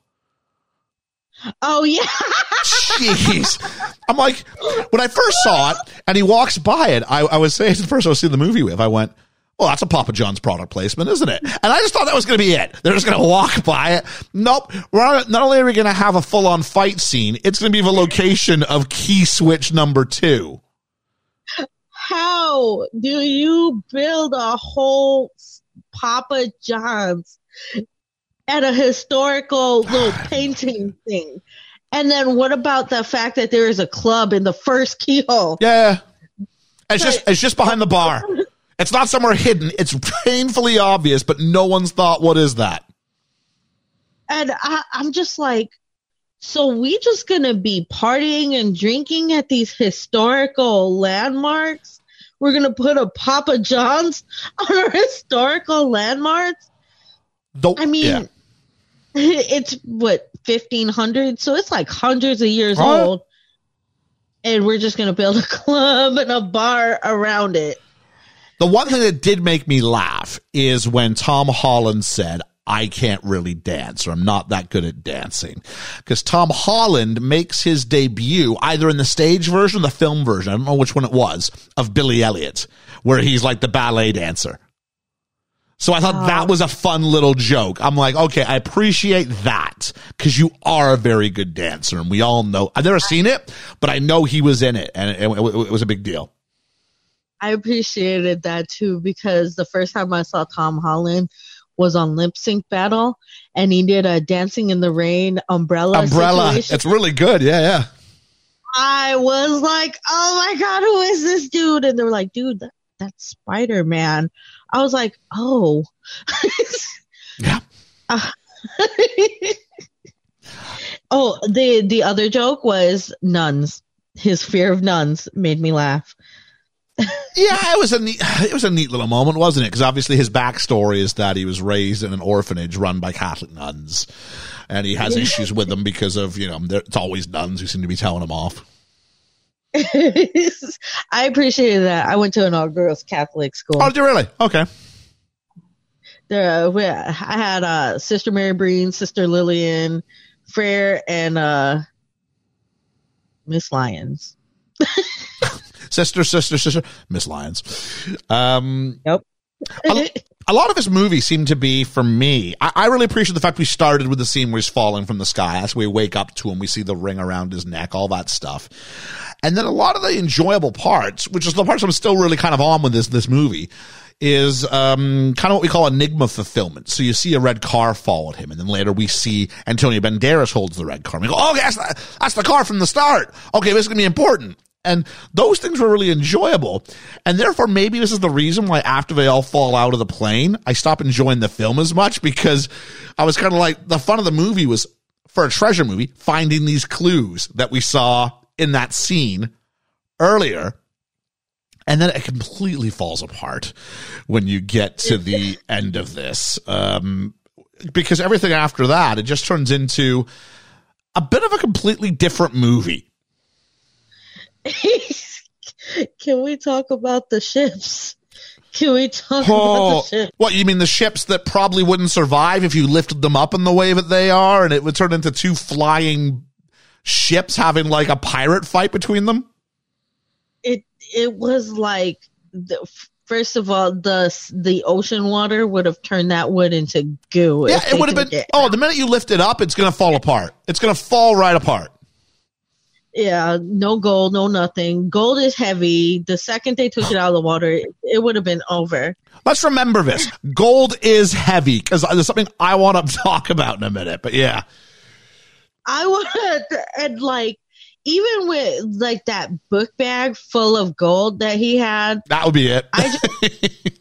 Oh yeah. Jeez. I'm like, when I first saw it and he walks by it, I, I was saying the person I was seeing the movie with, I went, well, that's a Papa John's product placement, isn't it? And I just thought that was going to be it. They're just going to walk by it. Nope. We're not, not only are we going to have a full on fight scene, it's going to be the location of key switch number two. How do you build a whole Papa John's at a historical little painting thing? And then what about the fact that there is a club in the first keyhole? Yeah. It's just, it's just behind the bar. It's not somewhere hidden. It's painfully obvious, but no one's thought, what is that? And I, I'm just like, so we just gonna be partying and drinking at these historical landmarks? We're gonna put a Papa John's on our historical landmarks? Though, I mean, yeah. it's what fifteen hundred, so it's like hundreds of years Right. old, and we're just gonna build a club and a bar around it. The one thing that did make me laugh is when Tom Holland said, I can't really dance or I'm not that good at dancing. Because Tom Holland makes his debut either in the stage version or the film version. I don't know which one it was of Billy Elliot, where he's like the ballet dancer. So I thought that oh. was a fun little joke. I'm like, okay, I appreciate that because you are a very good dancer and we all know. I've never seen it, but I know he was in it and it, it- it was a big deal. I appreciated that too because the first time I saw Tom Holland was on Lip Sync Battle, and he did a Dancing in the Rain umbrella. Umbrella. situation. It's really good. Yeah, yeah. I was like, oh my god, who is this dude? And they were like, dude, that, that's Spider Man. I was like, oh. Yeah. oh, the the other joke was nuns. His fear of nuns made me laugh. Yeah, it was a neat, it was a neat little moment, wasn't it? Because obviously his backstory is that he was raised in an orphanage run by Catholic nuns, and he has issues with them because of you know it's always nuns who seem to be telling him off. I appreciated that. I went to an all girls Catholic school. Oh, did you really? Okay. there we, I had uh sister Mary Breen, sister Lillian, Frere, and uh Miss Lyons. sister, sister, sister, Miss Lyons. Um, Yep. a, a lot of this movie seemed to be for me. I, I really appreciate the fact we started with the scene where he's falling from the sky. As we wake up to him, we see the ring around his neck, all that stuff. And then a lot of the enjoyable parts, which is the parts I'm still really kind of on with this this movie, is um, kind of what we call enigma fulfillment. So you see a red car fall at him, and then later we see Antonio Banderas holds the red car. And we go, oh, that's the, that's the car from the start. Okay, this is going to be important. And those things were really enjoyable. And therefore, maybe this is the reason why after they all fall out of the plane, I stop enjoying the film as much because I was kind of like, the fun of the movie was for a treasure movie, finding these clues that we saw in that scene earlier. And then it completely falls apart when you get to the end of this. Um, because everything after that, it just turns into a bit of a completely different movie. Can we talk about the ships? Can we talk about Oh, the ships? what you mean the ships that probably wouldn't survive if you lifted them up in the way that they are, and it would turn into two flying ships having like a pirate fight between them? It it was like the, first of all the the ocean water would have turned that wood into goo. Yeah, it would have been. Oh, the minute you lift it up, it's going to fall apart. It's going to fall right apart. Yeah, no gold, no nothing. Gold is heavy. The second they took it out of the water, it, it would have been over. Let's remember this: gold is heavy because there's something I want to talk about in a minute. But yeah, I would, and like, even with like that book bag full of gold that he had, that would be it. I just,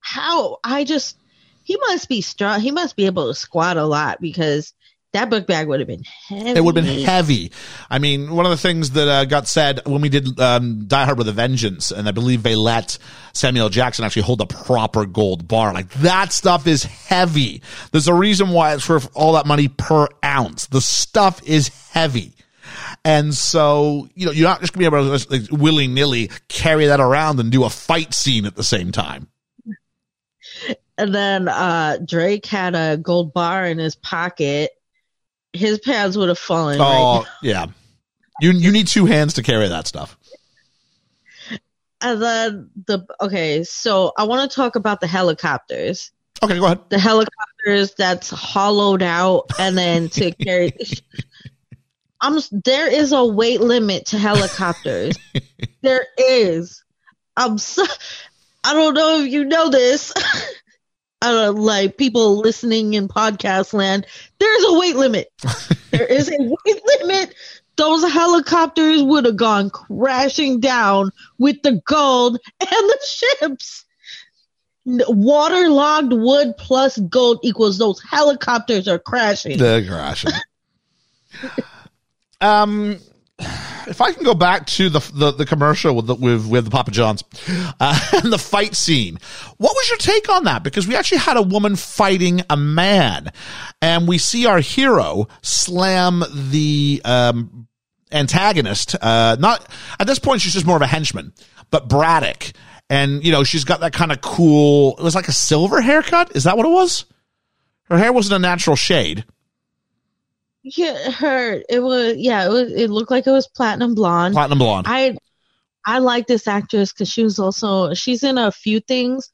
how, I just, he must be strong. He must be able to squat a lot because that book bag would have been heavy. It would have been heavy. I mean, one of the things that uh, got said when we did um, Die Hard with a Vengeance, and I believe they let Samuel Jackson actually hold a proper gold bar. Like that stuff is heavy. There's a reason why it's worth all that money per ounce. The stuff is heavy. And so, you know, you're not just gonna be able to like, willy nilly carry that around and do a fight scene at the same time. And then uh Drake had a gold bar in his pocket. His pants would have fallen. Oh, right Oh, yeah. You, you need two hands to carry that stuff. And then the okay, so I want to talk about the helicopters. Okay, go ahead. The helicopters that's hollowed out, and then to carry. I'm. There is a weight limit to helicopters. there is. I'm. So, I don't know if you know this. Don't like people listening in podcast land. There's a weight limit. there is a weight limit. Those helicopters would have gone crashing down with the gold and the ships. Waterlogged wood plus gold equals those helicopters are crashing. The crashing. um, if I can go back to the the, the commercial with the, with with the Papa Johns uh, and the fight scene, what was your take on that? Because we actually had a woman fighting a man, and we see our hero slam the um, antagonist. Uh, not at this point, she's just more of a henchman, but Braddock. And, you know, she's got that kind of cool, it was like a silver haircut. Is that what it was? Her hair wasn't a natural shade. Yeah, her. It was. Yeah, it was. It looked like it was platinum blonde. Platinum blonde. I I like this actress because she was also she's in a few things,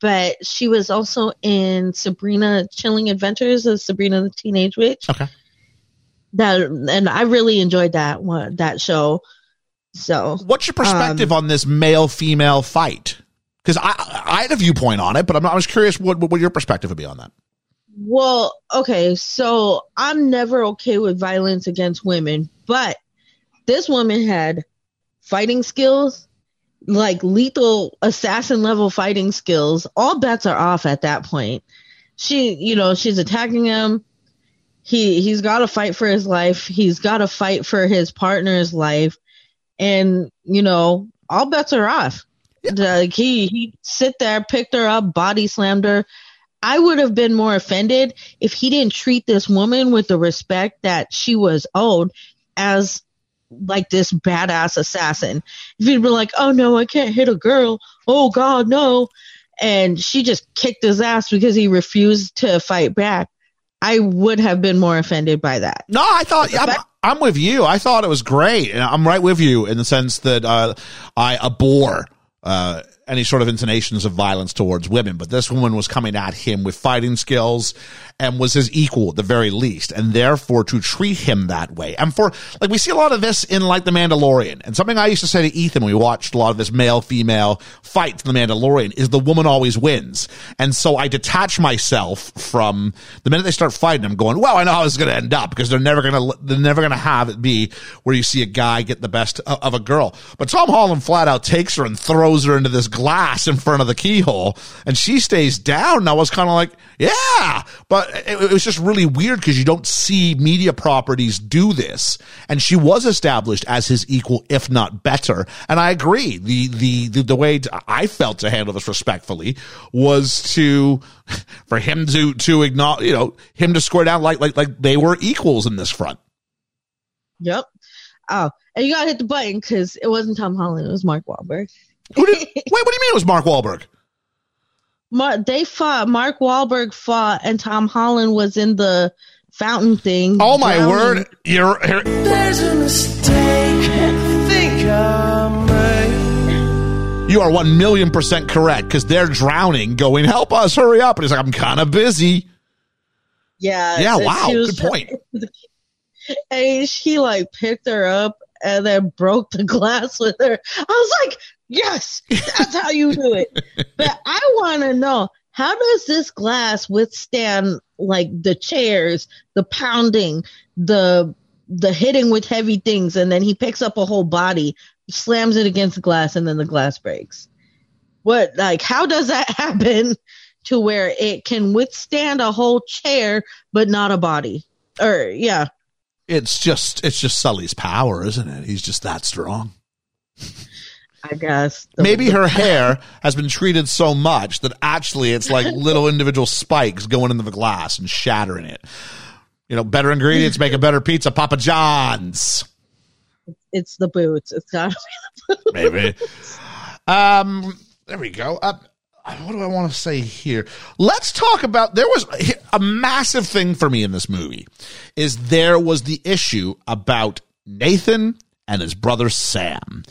but she was also in Sabrina Chilling Adventures of Sabrina the Teenage Witch. Okay. That and I really enjoyed that one that show. So What's your perspective um, on this male female fight? Because I, I had a viewpoint on it, but I'm I was curious what, what your perspective would be on that. Well, okay, so I'm never okay with violence against women, but this woman had fighting skills, like lethal assassin level fighting skills. All bets are off at that point. She, you know, she's attacking him. He he's got to fight for his life. He's got to fight for his partner's life, and you know, all bets are off. Like he he sit there, picked her up, body slammed her. I would have been more offended if he didn't treat this woman with the respect that she was owed as like this badass assassin. If he'd been like, oh no, I can't hit a girl. Oh God, no. And she just kicked his ass because he refused to fight back. I would have been more offended by that. No, I thought I'm, I'm with you. I thought it was great, and I'm right with you in the sense that uh, I abhor uh, any sort of intonations of violence towards women. But this woman was coming at him with fighting skills and was his equal at the very least. And therefore to treat him that way. And for, like, we see a lot of this in like The Mandalorian. And something I used to say to Ethan, we watched a lot of this male female fight in The Mandalorian is the woman always wins. And so I detach myself from the minute they start fighting, I'm going, well, I know how this is going to end up because they're never going to, they're never going to have it be where you see a guy get the best of a girl. But Tom Holland flat out takes her and throws her into this glass in front of the keyhole and she stays down. And I was kind of like, yeah, but it, it was just really weird because you don't see media properties do this. And she was established as his equal, if not better. And I agree. The, the, the, the way to, I felt to handle this respectfully was to, for him to, to acknowledge, you know, him to square down like, like, like they were equals in this front. Yep. Oh, and you gotta hit the button because it wasn't Tom Holland; it was Mark Wahlberg. Who did, wait, what do you mean it was Mark Wahlberg? Mar- they fought. Mark Wahlberg fought, and Tom Holland was in the fountain thing. Oh my drowning. word! You're, you're There's a mistake. I think I made. you are one million percent correct because they're drowning, going, "Help us! Hurry up!" And he's like, "I'm kind of busy." Yeah. Yeah, wow, good point. And she like picked her up and then broke the glass with her. I was like, yes, that's how you do it. but I want to know how does this glass withstand like the chairs, the pounding, the the hitting with heavy things, and then he picks up a whole body, slams it against the glass, and then the glass breaks. What like how does that happen to where it can withstand a whole chair but not a body? Or yeah, It's just, it's just Sully's power, isn't it? He's just that strong. I guess Maybe her hair has been treated so much that actually it's like little individual spikes going into the glass and shattering it. You know, better ingredients make a better pizza. Papa John's. it's the boots. It's got to be the boots. maybe. um, there we go. Uh, what do I want to say here? Let's talk about. There was a massive thing for me in this movie. Is there was the issue about Nathan and his brother Sam,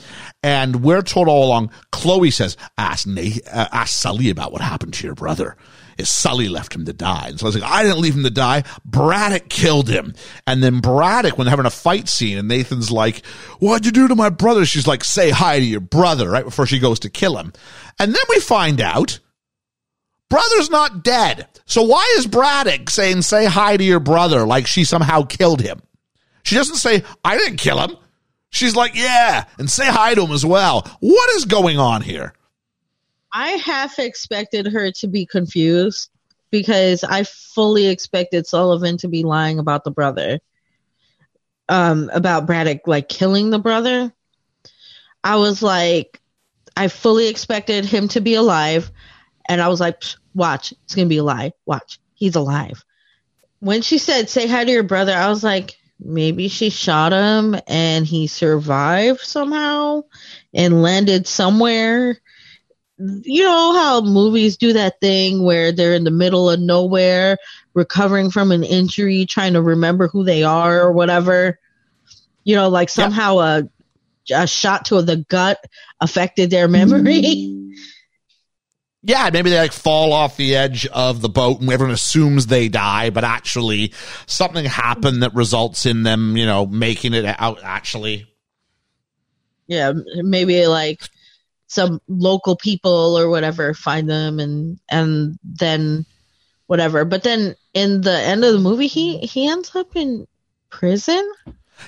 and we're told all along. Chloe says, "Ask Nathan, uh, ask Sully about what happened to your brother." Is Sully left him to die? And so I was like, I didn't leave him to die. Braddock killed him. And then Braddock, when they're having a fight scene, and Nathan's like, What'd you do to my brother? She's like, Say hi to your brother, right before she goes to kill him. And then we find out brother's not dead. So why is Braddock saying, Say hi to your brother like she somehow killed him? She doesn't say, I didn't kill him. She's like, Yeah, and say hi to him as well. What is going on here? I half expected her to be confused because I fully expected Sullivan to be lying about the brother. Um, about Braddock like killing the brother. I was like, I fully expected him to be alive, and I was like, watch, it's gonna be a lie. Watch, he's alive. When she said, say hi to your brother, I was like, maybe she shot him and he survived somehow and landed somewhere you know how movies do that thing where they're in the middle of nowhere, recovering from an injury, trying to remember who they are or whatever. You know, like somehow a a shot to the gut affected their memory. Yeah, maybe they like fall off the edge of the boat and everyone assumes they die, but actually something happened that results in them, you know, making it out actually. yeah, maybe like some local people or whatever find them and and then whatever. But then in the end of the movie, he he ends up in prison.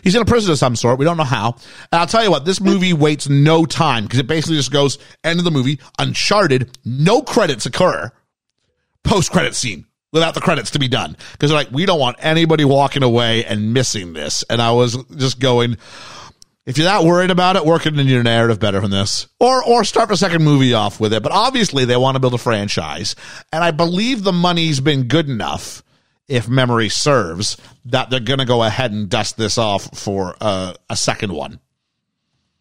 He's in a prison of some sort. We don't know how. And I'll tell you what, this movie waits no time because it basically just goes end of the movie, uncharted, no credits occur, post credit scene without the credits to be done. Because they're like, we don't want anybody walking away and missing this. And I was just going, if you're that worried about it, work it into your narrative better than this. Or or start the second movie off with it. But obviously they want to build a franchise. And I believe the money's been good enough, if memory serves, that they're gonna go ahead and dust this off for uh, a second one.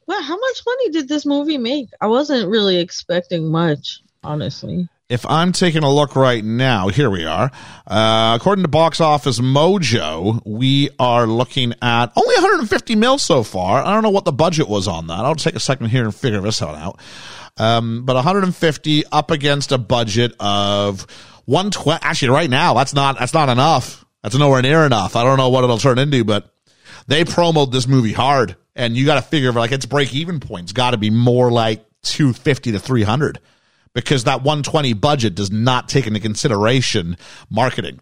Well, how much money did this movie make? I wasn't really expecting much, honestly. if I'm taking a look right now, here we are. Uh, according to Box Office Mojo, we are looking at only 150 mil so far. I don't know what the budget was on that. I'll take a second here and figure this one out. Um, but 150 up against a budget of 120. Actually, right now, that's not that's not enough. That's nowhere near enough. I don't know what it'll turn into, but they promoted this movie hard, and you got to figure like its break even point's got to be more like 250 to 300 because that 120 budget does not take into consideration marketing.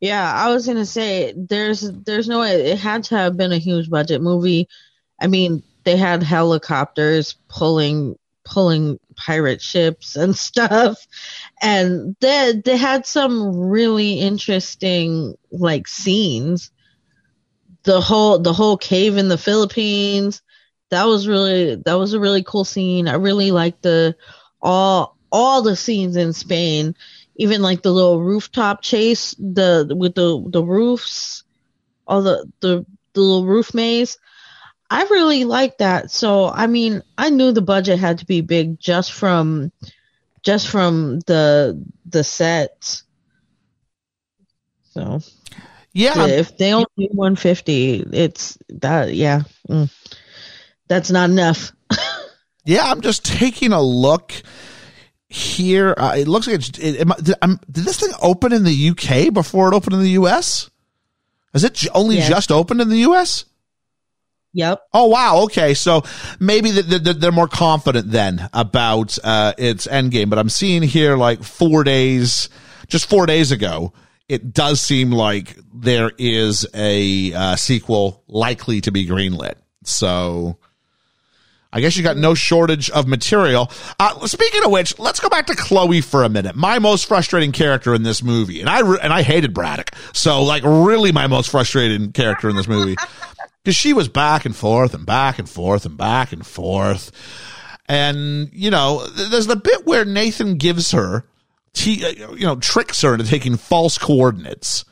Yeah, I was gonna say there's there's no way it had to have been a huge budget movie. I mean, they had helicopters pulling pulling pirate ships and stuff, and they they had some really interesting like scenes. The whole the whole cave in the Philippines, that was really that was a really cool scene. I really liked the all all the scenes in Spain, even like the little rooftop chase, the with the the roofs, all the the, the little roof maze. I really liked that. So I mean, I knew the budget had to be big just from just from the the sets. So yeah, if they only do 150, it's that yeah. Mm that's not enough. yeah, I'm just taking a look here. Uh, it looks like it's. It, it, did, um, did, this thing open in the UK before it opened in the US? Is it only yes. just opened in the US? Yep. Oh wow. Okay, so maybe they're more confident then about uh, its end game. But I'm seeing here like four days, just four days ago, it does seem like there is a uh, sequel likely to be greenlit. So I guess you got no shortage of material. Uh, speaking of which, let's go back to Chloe for a minute. My most frustrating character in this movie, and I re- and I hated Braddock. So like, really, my most frustrating character in this movie because she was back and forth and back and forth and back and forth, and you know, there's the bit where Nathan gives her, uh, you know, tricks her into taking false coordinates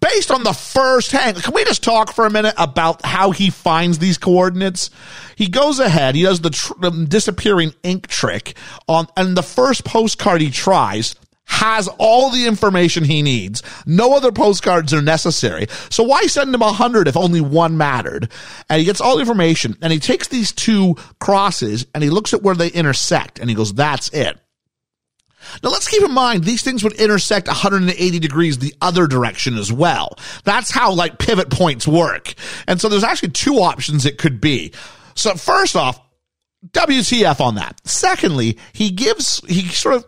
based on the first hang. Can we just talk for a minute about how he finds these coordinates? He goes ahead, he does the tr- disappearing ink trick on, and the first postcard he tries has all the information he needs. No other postcards are necessary. So why send him a hundred if only one mattered? And he gets all the information and he takes these two crosses and he looks at where they intersect and he goes, that's it. Now let's keep in mind these things would intersect 180 degrees the other direction as well. That's how like pivot points work. And so there's actually two options it could be. So first off, WTF on that. Secondly, he gives, he sort of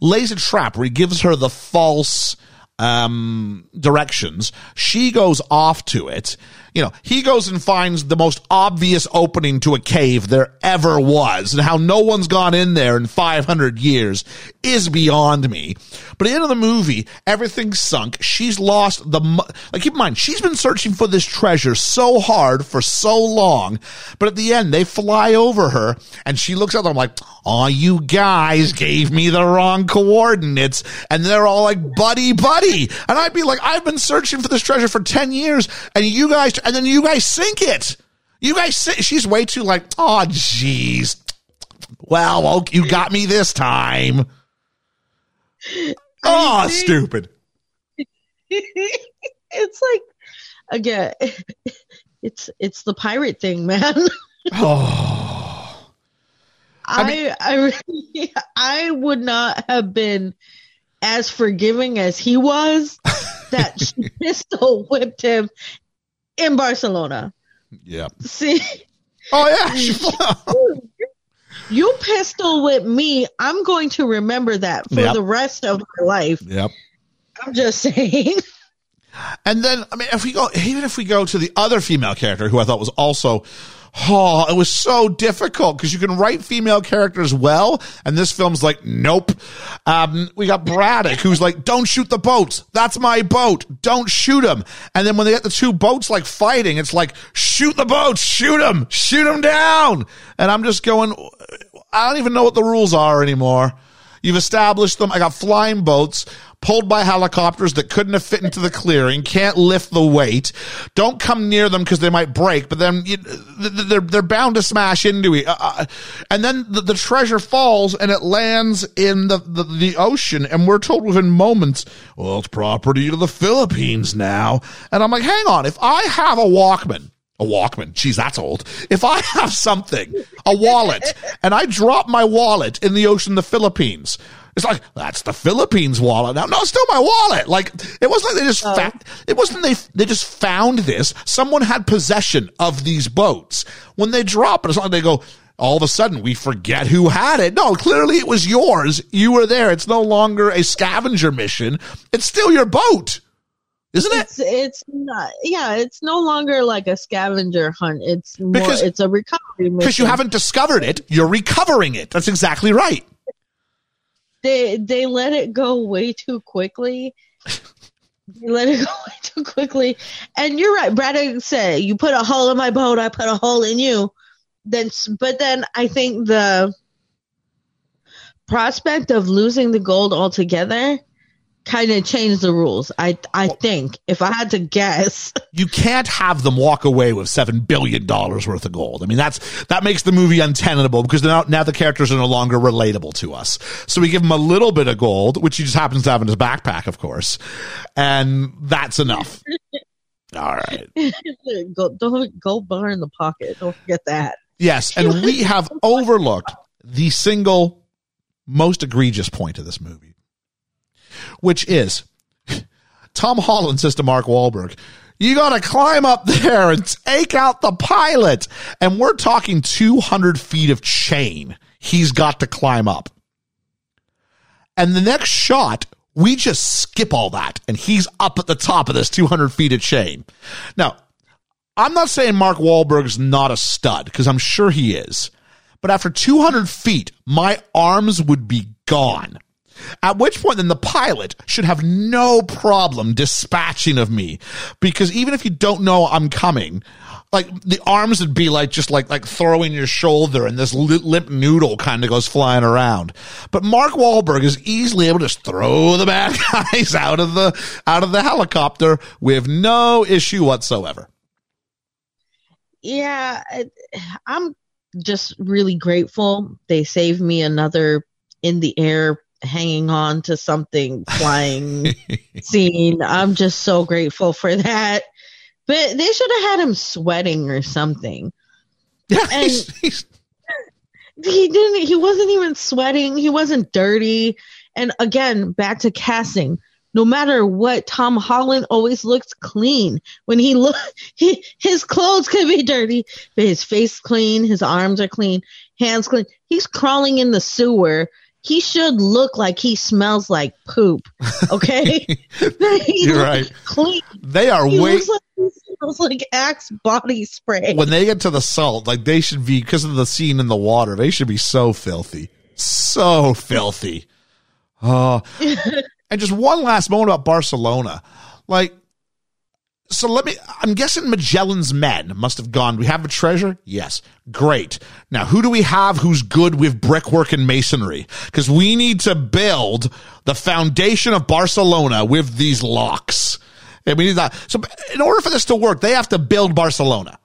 lays a trap where he gives her the false, um, directions. She goes off to it you know, he goes and finds the most obvious opening to a cave there ever was and how no one's gone in there in 500 years is beyond me. But at the end of the movie, everything's sunk. She's lost the, like, keep in mind, she's been searching for this treasure so hard for so long. But at the end, they fly over her and she looks at them like, oh, you guys gave me the wrong coordinates. And they're all like, buddy, buddy. And I'd be like, I've been searching for this treasure for 10 years and you guys and then you guys sink it. You guys, sink. she's way too like, oh, jeez. Well, you got me this time. Oh, stupid. it's like again, it's it's the pirate thing, man. oh. I mean, I, really, I would not have been as forgiving as he was that she pistol whipped him in Barcelona. Yeah. See. Oh yeah. You pistol with me. I'm going to remember that for yep. the rest of my life. Yep. I'm just saying. And then, I mean, if we go, even if we go to the other female character who I thought was also Oh, it was so difficult because you can write female characters well, and this film's like, nope. Um, we got Braddock who's like, don't shoot the boats. That's my boat. Don't shoot them. And then when they get the two boats like fighting, it's like, shoot the boats, shoot them, shoot them down. And I'm just going, I don't even know what the rules are anymore. You've established them. I got flying boats pulled by helicopters that couldn't have fit into the clearing, can't lift the weight. Don't come near them because they might break, but then you, they're, they're bound to smash into it. Uh, uh, and then the, the, treasure falls and it lands in the, the, the ocean and we're told within moments, well, it's property of the Philippines now. And I'm like, hang on. If I have a Walkman, a Walkman. Geez, that's old. If I have something, a wallet, and I drop my wallet in the ocean, the Philippines, it's like that's the Philippines wallet now. No, it's still my wallet. Like it wasn't like they just oh. it wasn't they they just found this. Someone had possession of these boats. When they drop it, it's not like they go. All of a sudden, we forget who had it. No, clearly it was yours. You were there. It's no longer a scavenger mission. It's still your boat isn't it? It's, it's not. Yeah, it's no longer like a scavenger hunt. It's more. Because, it's a recovery because you haven't discovered it. You're recovering it. That's exactly right. They they let it go way too quickly. they let it go way too quickly. And you're right. Brad said, "You put a hole in my boat. I put a hole in you." Then, but then I think the prospect of losing the gold altogether kind of change the rules. I I think if I had to guess, you can't have them walk away with seven billion dollars worth of gold. I mean, that's that makes the movie untenable because now now the characters are no longer relatable to us. So we give him a little bit of gold, which he just happens to have in his backpack, of course, and that's enough. All right, go, don't go bar in the pocket. Don't forget that. Yes, and we have overlooked the single most egregious point of this movie which is Tom Holland says to Mark Wahlberg, you got to climb up there and take out the pilot. And we're talking 200 feet of chain he's got to climb up. And the next shot, we just skip all that and he's up at the top of this 200 feet of chain. Now, I'm not saying Mark Wahlberg's not a stud because I'm sure he is. But after 200 feet, my arms would be gone. At which point, then the pilot should have no problem dispatching of me because even if you don't know I'm coming, like the arms would be like just like like throwing your shoulder and this limp noodle kind of goes flying around. But Mark Wahlberg is easily able to just throw the bad guys out of the out of the helicopter with no issue whatsoever. Yeah, I'm just really grateful they saved me another in the air hanging on to something flying scene. I'm just so grateful for that. But they should have had him sweating or something. Yeah, and he didn't. He wasn't even sweating. He wasn't dirty. And again, back to casting. No matter what, Tom Holland always looks clean. When he look, he, his clothes could be dirty, but his face clean, his arms are clean, hands clean. He's crawling in the sewer he should look like he smells like poop. Okay, you're right. Clean. They are he way. Like, he smells like Axe body spray. When they get to the salt, like they should be because of the scene in the water. They should be so filthy, so filthy. Oh, and just one last moment about Barcelona, like so let me, I'm guessing Magellan's men must have gone, we have a treasure? Yes. Great. Now, who do we have who's good with brickwork and masonry? Because we need to build the foundation of Barcelona with these locks. And we need that. So in order for this to work, they have to build Barcelona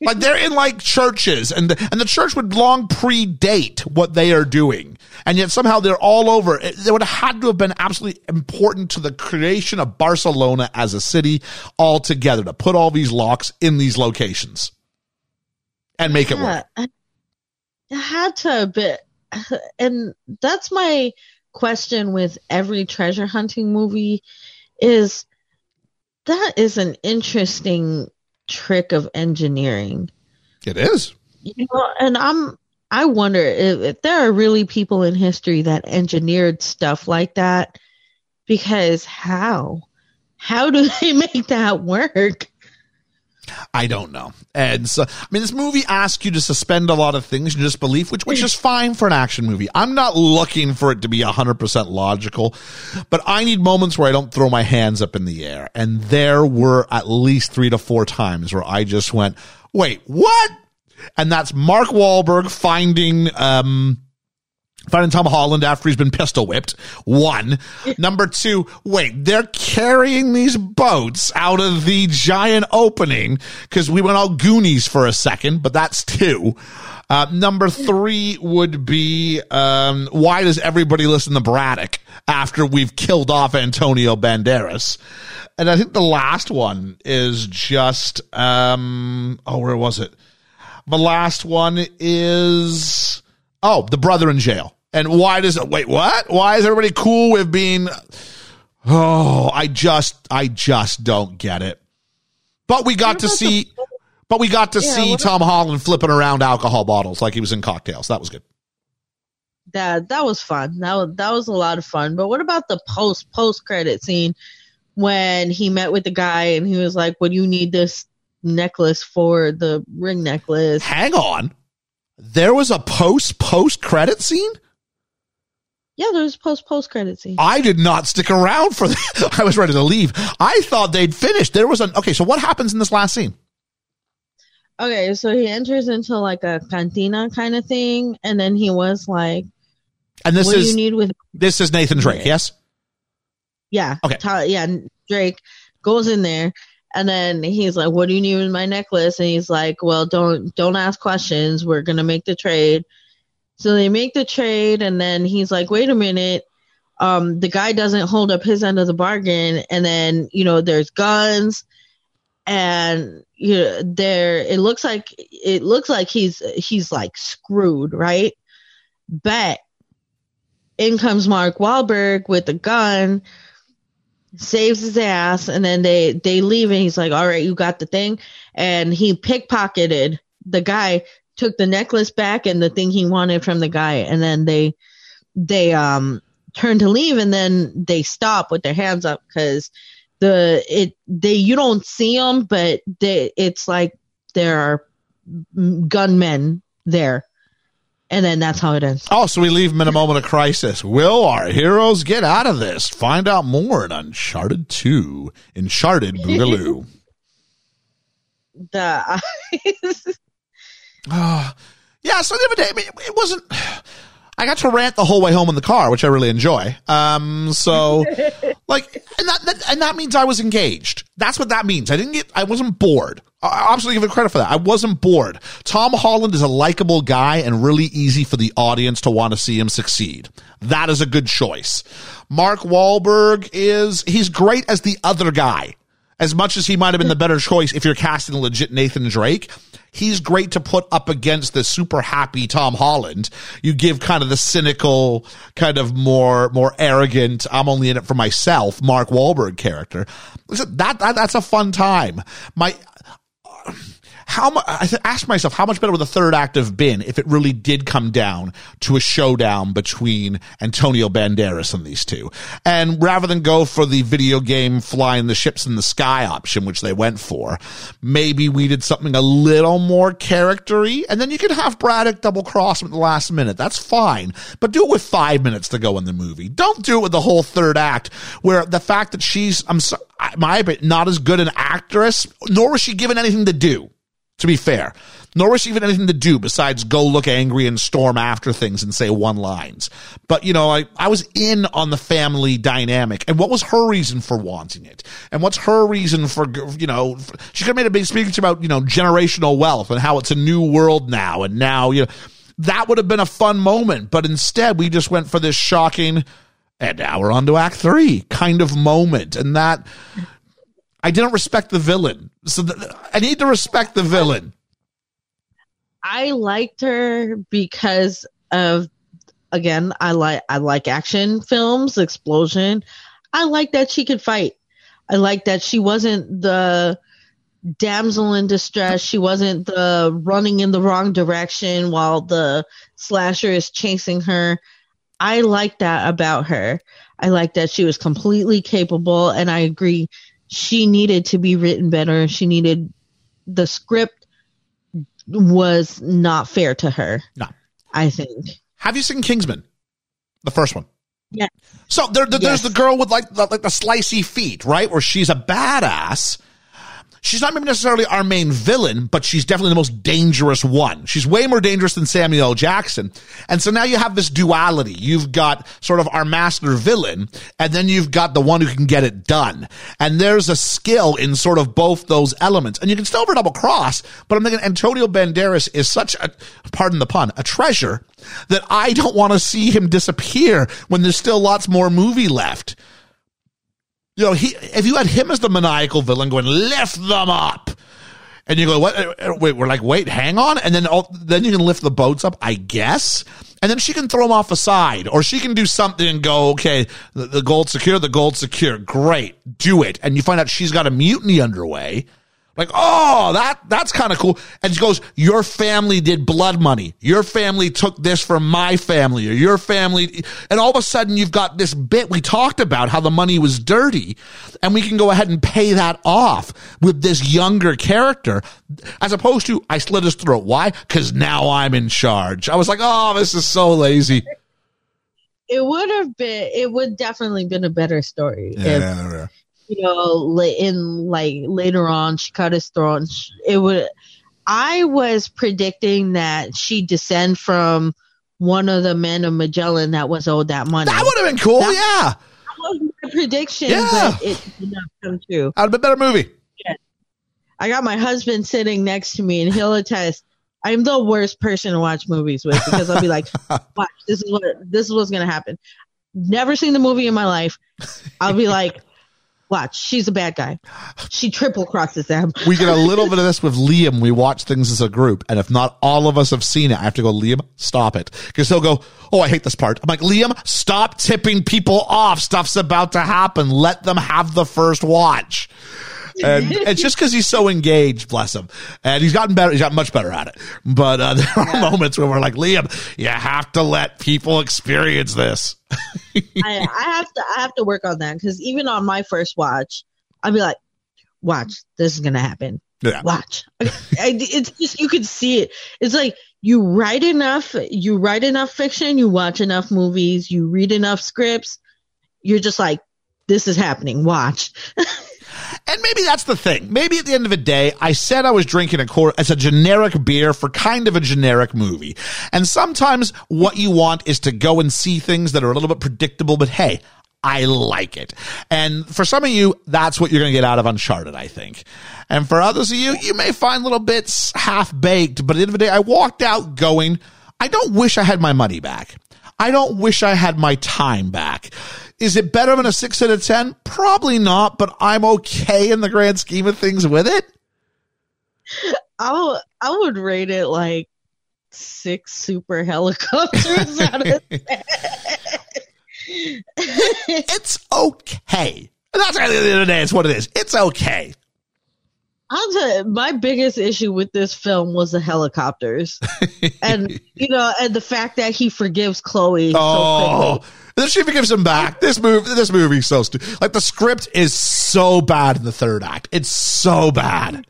like they're in like churches and the, and the church would long predate what they are doing. And yet somehow they're all over. It, it would have had to have been absolutely important to the creation of barcelona as a city altogether to put all these locks in these locations and make yeah, it work. I had to but and that's my question with every treasure hunting movie is that is an interesting trick of engineering. It is. You know, and I'm I wonder if, if there are really people in history that engineered stuff like that because how? How do they make that work? I don't know. And so, I mean, this movie asks you to suspend a lot of things in disbelief, which, which is fine for an action movie. I'm not looking for it to be 100% logical, but I need moments where I don't throw my hands up in the air. And there were at least three to four times where I just went, wait, what? And that's Mark Wahlberg finding, um, Finding Tom Holland after he's been pistol whipped. One. Number two, wait, they're carrying these boats out of the giant opening because we went all Goonies for a second, but that's two. Uh, number three would be um, why does everybody listen to Braddock after we've killed off Antonio Banderas? And I think the last one is just um, oh, where was it? The last one is oh, the brother in jail. And why does it wait? What? Why is everybody cool with being? Oh, I just I just don't get it. But we got to see. The- but we got to yeah, see Tom Holland flipping around alcohol bottles like he was in cocktails. That was good. That that was fun. That was, that was a lot of fun. But what about the post post credit scene when he met with the guy and he was like, "What do you need this necklace for? The ring necklace?" Hang on, there was a post post credit scene. Yeah, there was post post credit scene. I did not stick around for that. I was ready to leave. I thought they'd finished. There was an okay. So what happens in this last scene? Okay, so he enters into like a cantina kind of thing, and then he was like, "And this is you need with this is Nathan Drake, yes? Yeah. Okay. yeah, Drake goes in there, and then he's like, "What do you need with my necklace?" And he's like, "Well, don't don't ask questions. We're gonna make the trade." So they make the trade, and then he's like, "Wait a minute." Um, the guy doesn't hold up his end of the bargain, and then you know there's guns and you know, there it looks like it looks like he's he's like screwed, right? But in comes Mark Wahlberg with a gun, saves his ass, and then they they leave, and he's like, "All right, you got the thing," and he pickpocketed the guy, took the necklace back and the thing he wanted from the guy, and then they they um turn to leave, and then they stop with their hands up because the it they you don't see them, but they it's like there are gunmen there. And then that's how it ends. Oh, so we leave them in a moment of crisis. Will our heroes get out of this? Find out more in Uncharted 2. Uncharted Boogaloo. the eyes. uh, yeah, so the other day, it wasn't. I got to rant the whole way home in the car, which I really enjoy. Um, so like, and that, that, and that means I was engaged. That's what that means. I didn't get, I wasn't bored. I absolutely give it credit for that. I wasn't bored. Tom Holland is a likable guy and really easy for the audience to want to see him succeed. That is a good choice. Mark Wahlberg is, he's great as the other guy. As much as he might have been the better choice if you're casting a legit Nathan Drake, he's great to put up against the super happy Tom Holland. You give kind of the cynical, kind of more, more arrogant, I'm only in it for myself, Mark Wahlberg character. That, that, that's a fun time. My, how much, I asked myself, how much better would the third act have been if it really did come down to a showdown between Antonio Banderas and these two? And rather than go for the video game flying the ships in the sky option, which they went for, maybe we did something a little more charactery, and then you could have Braddock double cross him at the last minute. That's fine. But do it with five minutes to go in the movie. Don't do it with the whole third act where the fact that she's, I'm sorry, my not as good an actress, nor was she given anything to do to be fair. Nor was she even anything to do besides go look angry and storm after things and say one lines. But, you know, I, I was in on the family dynamic. And what was her reason for wanting it? And what's her reason for, you know, she could have made a big speech about, you know, generational wealth and how it's a new world now. And now, you know, that would have been a fun moment. But instead, we just went for this shocking, and now we're on to act three kind of moment. And that, I didn't respect the villain. So th- I need to respect the villain. I liked her because of again, I like I like action films, explosion. I like that she could fight. I like that she wasn't the damsel in distress. She wasn't the running in the wrong direction while the slasher is chasing her. I like that about her. I like that she was completely capable and I agree she needed to be written better. She needed the script was not fair to her. No, I think. Have you seen Kingsman, the first one? Yeah. So there, there, yes. there's the girl with like the, like the slicey feet, right? Where she's a badass. She's not maybe necessarily our main villain, but she's definitely the most dangerous one. She's way more dangerous than Samuel L. Jackson. And so now you have this duality. You've got sort of our master villain, and then you've got the one who can get it done. And there's a skill in sort of both those elements. And you can still over double cross, but I'm thinking Antonio Banderas is such a, pardon the pun, a treasure that I don't want to see him disappear when there's still lots more movie left you know, he if you had him as the maniacal villain going lift them up, and you go what? Uh, uh, wait, we're like wait, hang on, and then all, then you can lift the boats up, I guess, and then she can throw them off a side, or she can do something and go, okay, the, the gold secure, the gold secure, great, do it, and you find out she's got a mutiny underway. Like, oh, that, that's kind of cool. And she goes, your family did blood money. Your family took this from my family or your family. And all of a sudden you've got this bit we talked about how the money was dirty and we can go ahead and pay that off with this younger character as opposed to I slit his throat. Why? Cause now I'm in charge. I was like, oh, this is so lazy. It would have been, it would definitely been a better story. Yeah. If, you know, in like later on, she cut his throat. It would. I was predicting that she'd descend from one of the men of Magellan that was owed that money. That would have been cool. That, yeah, that was my prediction, yeah. but it did not come true. I'd have been better movie. Yeah. I got my husband sitting next to me, and he'll attest. I'm the worst person to watch movies with because I'll be like, "Watch, this is what this is what's gonna happen." Never seen the movie in my life. I'll be like, Watch, she's a bad guy. She triple crosses them. we get a little bit of this with Liam. We watch things as a group, and if not all of us have seen it, I have to go, Liam, stop it. Because he'll go, Oh, I hate this part. I'm like, Liam, stop tipping people off. Stuff's about to happen. Let them have the first watch and it's just because he's so engaged, bless him. And he's gotten better. He's gotten much better at it. But uh, there are yeah. moments where we're like, Liam, you have to let people experience this. I, I, have to. I have to work on that because even on my first watch, I'd be like, "Watch, this is gonna happen. Yeah. Watch." I, it's just you could see it. It's like you write enough. You write enough fiction. You watch enough movies. You read enough scripts. You're just like, "This is happening. Watch." And maybe that's the thing. Maybe at the end of the day, I said I was drinking a Coors as a generic beer for kind of a generic movie. And sometimes what you want is to go and see things that are a little bit predictable, but hey, I like it. And for some of you, that's what you're going to get out of Uncharted, I think. And for others of you, you may find little bits half baked, but at the end of the day, I walked out going, I don't wish I had my money back. I don't wish I had my time back. Is it better than a six out of 10? Probably not, but I'm okay in the grand scheme of things with it. I I would rate it like six super helicopters out of 10. it's okay. That's at the end of the day, it's what it is. It's okay. I'll tell you, my biggest issue with this film was the helicopters, and you know, and the fact that he forgives Chloe. Oh, so then she forgives him back. This movie, this movie's so stupid. Like the script is so bad in the third act. It's so bad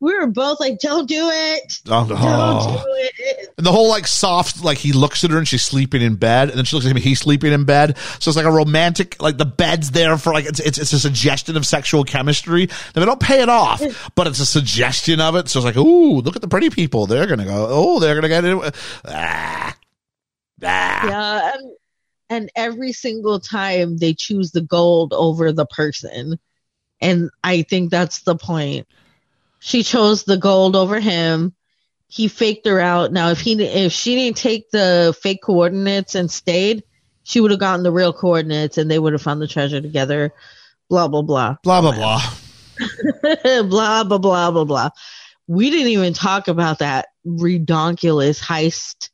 we were both like, "Don't do it! Oh, Don't do it!" And the whole like soft, like he looks at her and she's sleeping in bed, and then she looks at him, he's sleeping in bed. So it's like a romantic, like the bed's there for like it's it's, it's a suggestion of sexual chemistry. Now they don't pay it off, but it's a suggestion of it. So it's like, ooh, look at the pretty people. They're gonna go. Oh, they're gonna get it. Ah, ah. Yeah. And, and every single time they choose the gold over the person. And I think that's the point. She chose the gold over him. He faked her out. Now, if he if she didn't take the fake coordinates and stayed, she would have gotten the real coordinates, and they would have found the treasure together. Blah blah blah. Blah blah blah. blah blah blah blah blah. We didn't even talk about that redonkulous heist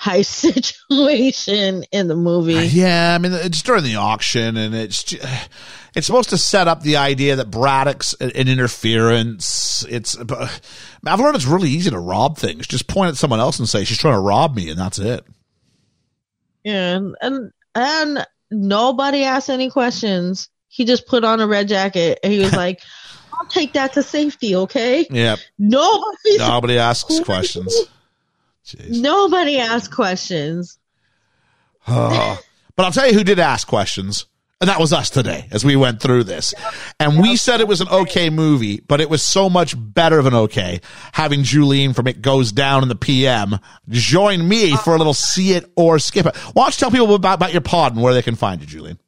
heist situation in the movie. Yeah, I mean it's during the auction, and it's it's supposed to set up the idea that Braddock's an interference. It's uh, I've learned it's really easy to rob things. Just point at someone else and say she's trying to rob me, and that's it. Yeah, and and, and nobody asked any questions. He just put on a red jacket, and he was like. I'll take that to safety, okay? Yeah. Nobody. Nobody asks questions. Jeez. Nobody asked questions. but I'll tell you who did ask questions And that was us today as we went through this. And we said it was an okay movie, but it was so much better of an okay having Julian from It Goes Down in the PM join me for a little see it or skip it. Why don't you tell people about, about your pod and where they can find you, Julian?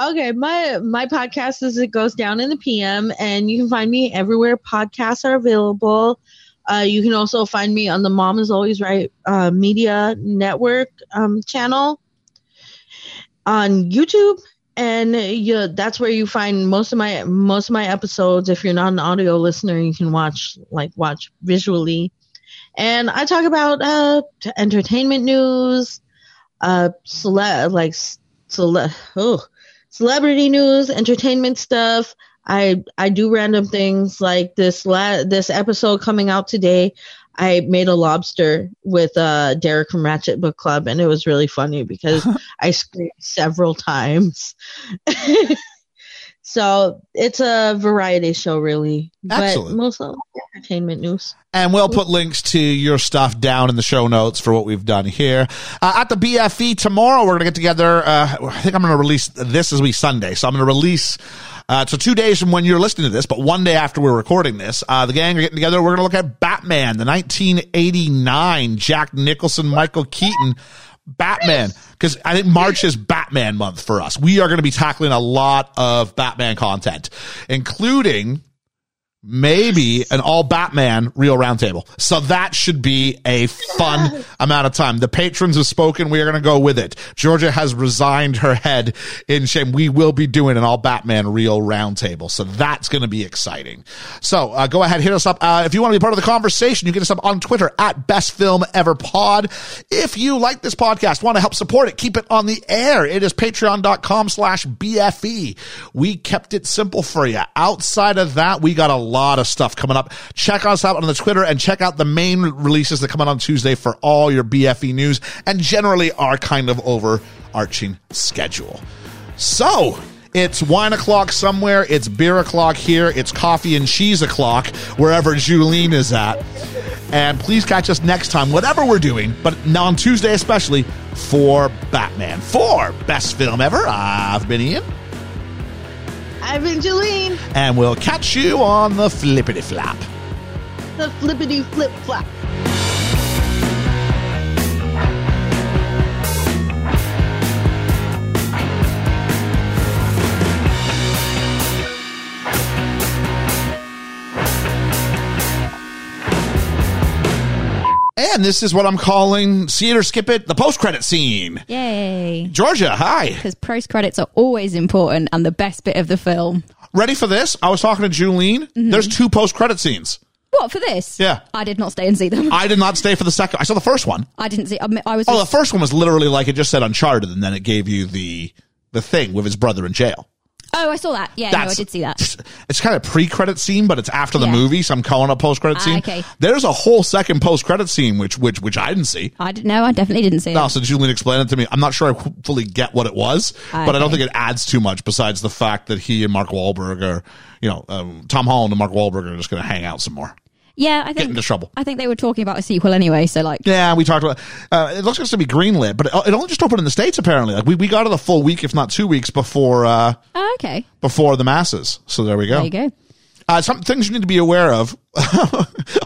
Okay, my my podcast is it goes down in the PM, and you can find me everywhere podcasts are available. Uh, you can also find me on the Mom is Always Right uh, Media Network um, channel on YouTube, and that's where you find most of my most of my episodes. If you're not an audio listener, you can watch like watch visually, and I talk about uh, entertainment news, uh, cele- like cele- oh celebrity news, entertainment stuff. I I do random things like this la- this episode coming out today. I made a lobster with uh, Derek from Ratchet Book Club, and it was really funny because I screamed several times. so it's a variety show, really, Excellent. but mostly entertainment news. And we'll put links to your stuff down in the show notes for what we've done here. Uh, at the BFE tomorrow, we're going to get together. Uh, I think I'm going to release this as we Sunday. So I'm going to release, uh, so two days from when you're listening to this, but one day after we're recording this, uh, the gang are getting together. We're going to look at Batman, the 1989 Jack Nicholson, Michael Keaton Batman, because I think March is Batman month for us. We are going to be tackling a lot of Batman content, including maybe an all Batman real roundtable. So that should be a fun amount of time. The patrons have spoken. We are going to go with it. Georgia has resigned her head in shame. We will be doing an all Batman real roundtable. So that's going to be exciting. So uh, go ahead, hit us up. Uh, if you want to be part of the conversation, you can hit us up on Twitter at best film ever pod. If you like this podcast, want to help support it, keep it on the air. It is patreon.com slash BFE. We kept it simple for you. Outside of that, we got a lot of stuff coming up. Check us out on the Twitter and check out the main releases that come out on Tuesday for all your BFE news and generally our kind of overarching schedule. So, it's wine o'clock somewhere. It's beer o'clock here. It's coffee and cheese o'clock wherever Julene is at. And please catch us next time, whatever we're doing, but on Tuesday especially, for Batman. For Best Film Ever, I've been Ian. I've been Jolene, And we'll catch you on the flippity flap. the flippity flip flap. And this is what I'm calling See It or Skip It, the post credit scene. Yay. Georgia, hi. Because post credits are always important and the best bit of the film. Ready for this? I was talking to Julene. Mm-hmm. There's two post credit scenes. What, for this? Yeah. I did not stay and see them. I, did not stay for the second. I saw the first one. I didn't see. I, mean, I was. Oh, the first one was literally like it just said Uncharted, and then it gave you the the thing with his brother in jail. Oh, I saw that. Yeah, no, I did see that. It's kind of pre-credit scene, but it's after the Yeah. movie, so I'm calling it a post-credit Ah, scene. okay. There's a whole second post-credit scene, which which which I didn't see. I didn't know. I definitely didn't see No, it. so Julian explained it to me. I'm not sure I fully get what it was, but I don't Okay. think it adds too much besides the fact that he and Mark Wahlberg are, you know, um, Tom Holland and Mark Wahlberg are just going to hang out some more. Yeah, I Get think. into trouble. I think they were talking about a sequel anyway, so like. Yeah, we talked about. Uh, it looks like it's going to be greenlit, but it, it only just opened in the states. Apparently, like we, we got it a full week, if not two weeks before uh, Oh, okay. before the masses. So there we go. There you go. Uh, some things you need to be aware of.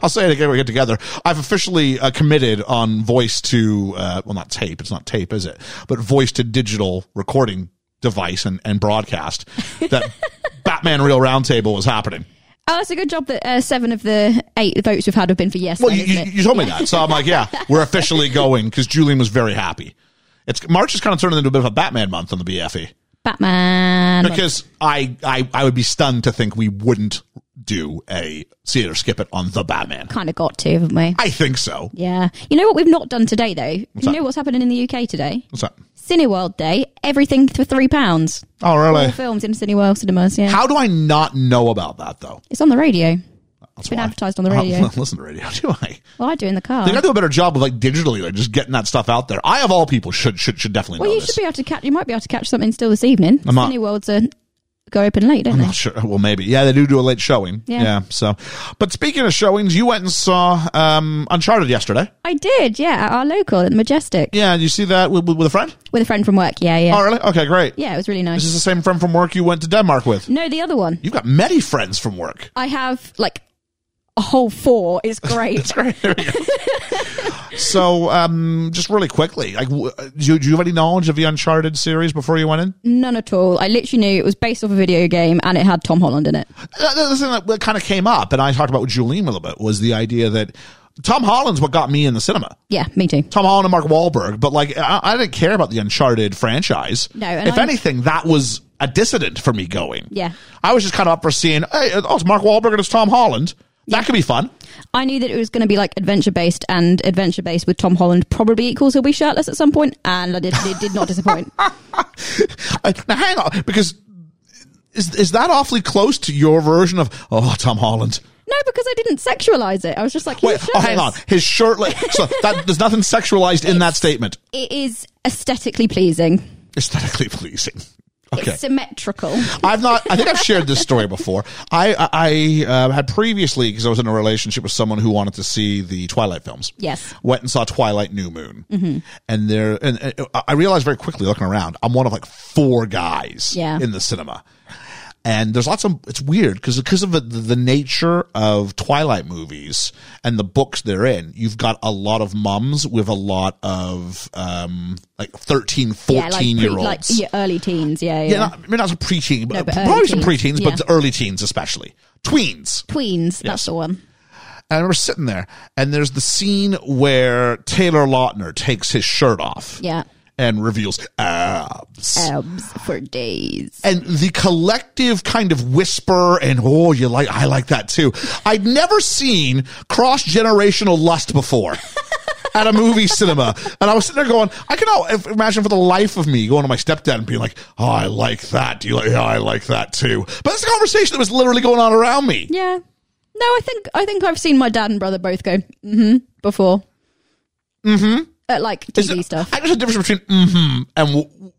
I'll say it again when we get together. I've officially uh, committed on voice to, uh, well, not tape. It's not tape, is it? But voice to digital recording device and, and broadcast that Batman Real Roundtable was happening. Oh, it's a good job that uh, seven of the eight votes we've had have been for yes. Well, then, you, you, told me that. So I'm like, yeah, we're officially going because Julian was very happy. It's March is kind of turning into a bit of a Batman month on the BFE Batman. because I, I, I would be stunned to think we wouldn't do a see it or skip it on the Batman. kind of got to, haven't we? I think so. Yeah. You know what we've not done today, though? you that? know what's happening in the UK today? What's that? Cineworld Day. Everything for three pounds. Oh, really? All films in Cineworld cinemas. Yeah. How do I not know about that though? It's on the radio. It's been why. advertised on the I radio. don't listen to radio, do I? Well, I do in the car. They gotta do a better job of like digitally, like just getting that stuff out there. I, of all people, should should should definitely well, know you this. should be able to catch. You might be able to catch something still this evening. I'm not- Cineworld's a go open late, don't I'm they? not sure. Well, maybe. Yeah, they do do a late showing. Yeah. So, but speaking of showings, you went and saw um, Uncharted yesterday. I did, yeah, at our local at the Majestic Yeah, you see that with, with, with a friend? with a friend from work. Yeah, yeah, Oh, really? Okay, great. yeah. It was really nice. Is this the same friend from work you went to Denmark with? No, the other one. You've got many friends from work. I have like a whole four. It's great. That's great. There we go. so, um, just really quickly, like, do you, do you have any knowledge of the Uncharted series before you went in? None at all. I literally knew it was based off a video game and it had Tom Holland in it. Uh, The thing that, kind of came up, and I talked about with Julene a little bit, was the idea that Tom Holland's what got me in the cinema. Yeah, me too. Tom Holland and Mark Wahlberg, but like I, I didn't care about the Uncharted franchise. No, and if I- anything, that was a dissident for me going. Yeah. I was just kind of up for seeing. Hey, oh, it's Mark Wahlberg and it's Tom Holland. That could be fun. I knew that it was going to be like adventure based, and adventure based with Tom Holland probably equals he'll be shirtless at some point, and I did, it did not disappoint. Now hang on, because is is that awfully close to your version of oh Tom Holland? No, because I didn't sexualize it. I was just like, Wait, oh hang on, his shirtless. so that there's nothing sexualized in that statement. It is aesthetically pleasing. Aesthetically pleasing. Okay. It's symmetrical. I've not. I think I've shared this story before. I I uh, had previously because I was in a relationship with someone who wanted to see the Twilight films. Yes. Went and saw Twilight New Moon, and there and, and I realized very quickly looking around, I'm one of like four guys Yeah. in the cinema. And there's lots of, it's weird because, because of the, the nature of Twilight movies and the books they're in, you've got a lot of mums with a lot of, um, like 13, 14 yeah, like, year pre- olds. like yeah, early teens. Yeah, yeah. Yeah, not, I mean, not a preteen, but, No, but probably some teens. preteens, Yeah. but early teens especially. Tweens. Tweens. That's the one. And I remember sitting there, and there's the scene where Taylor Lautner takes his shirt off Yeah. And reveals abs. Abs for days. And the collective kind of whisper and oh, you like, I like that too. I'd never seen cross generational lust before. At a movie cinema, and I was sitting there going, I can imagine for the life of me going to my stepdad and being like, "Oh, I like that. Do you like? Yeah, I like that too." But it's a conversation that was literally going on around me. Yeah. No, I think I think I've seen my dad and brother both go mm-hmm before. Mm-hmm. At like TV it- stuff. I, there's a difference between mm-hmm and w-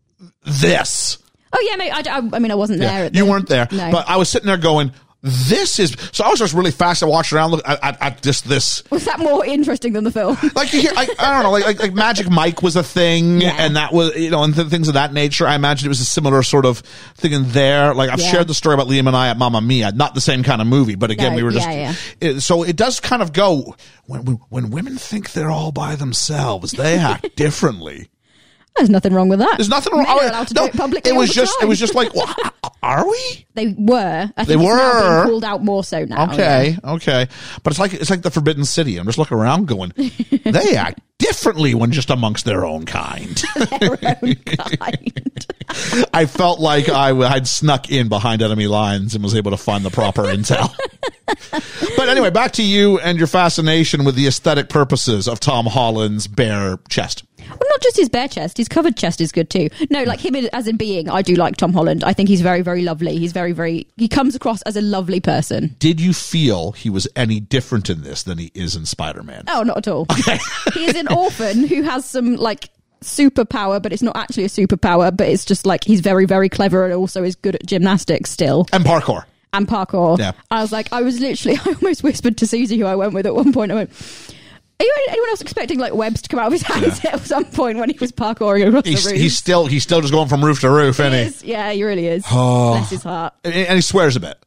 this. oh yeah, no, I, I, I mean I wasn't there. At you weren't there, No. but I was sitting there going, "This is." So I was just really fast and watching around, look at, at, at just this. was that more interesting than the film? Like you hear, I, I don't know, like, like like Magic Mike was a thing, Yeah. and that was you know, and th- things of that nature. I imagine it was a similar sort of thing in there. Like I've Yeah. shared the story about Liam and I at Mamma Mia, not the same kind of movie, but again, No, we were just. yeah, It, so it does kind of go when, when when women think they're all by themselves, they act differently. There's nothing wrong with that. There's nothing wrong. Men are allowed to no, do it publicly. it was just it was just like, well, are we? they were. I think They were. called out more so now. Okay, okay, but it's like it's like the Forbidden City. I'm just looking around, going, they act differently when just amongst their own kind. yeah. Kind. I felt like I had snuck in behind enemy lines and was able to find the proper intel. but anyway, back to you and your fascination with the aesthetic purposes of Tom Holland's bare chest. Well, not just his bare chest, his covered chest is good too. No, like him as in being, I do like Tom Holland. I think he's very, very lovely. He's very, very, he comes across as a lovely person. Did you feel he was any different in this than he is in Spider Man? Oh, not at all. he is an orphan who has some like superpower, but it's not actually a superpower, but it's just like he's very, very clever and also is good at gymnastics still And parkour. and parkour. Yeah. I was like, I was literally, I almost whispered to Susie, who I went with at one point, I went, anyone else expecting like webs to come out of his hands at some point when he was parkouring across He's, the room? he's still he's still just going from roof to roof, He isn't he? Yeah, he really is. Bless his heart. And and he swears a bit.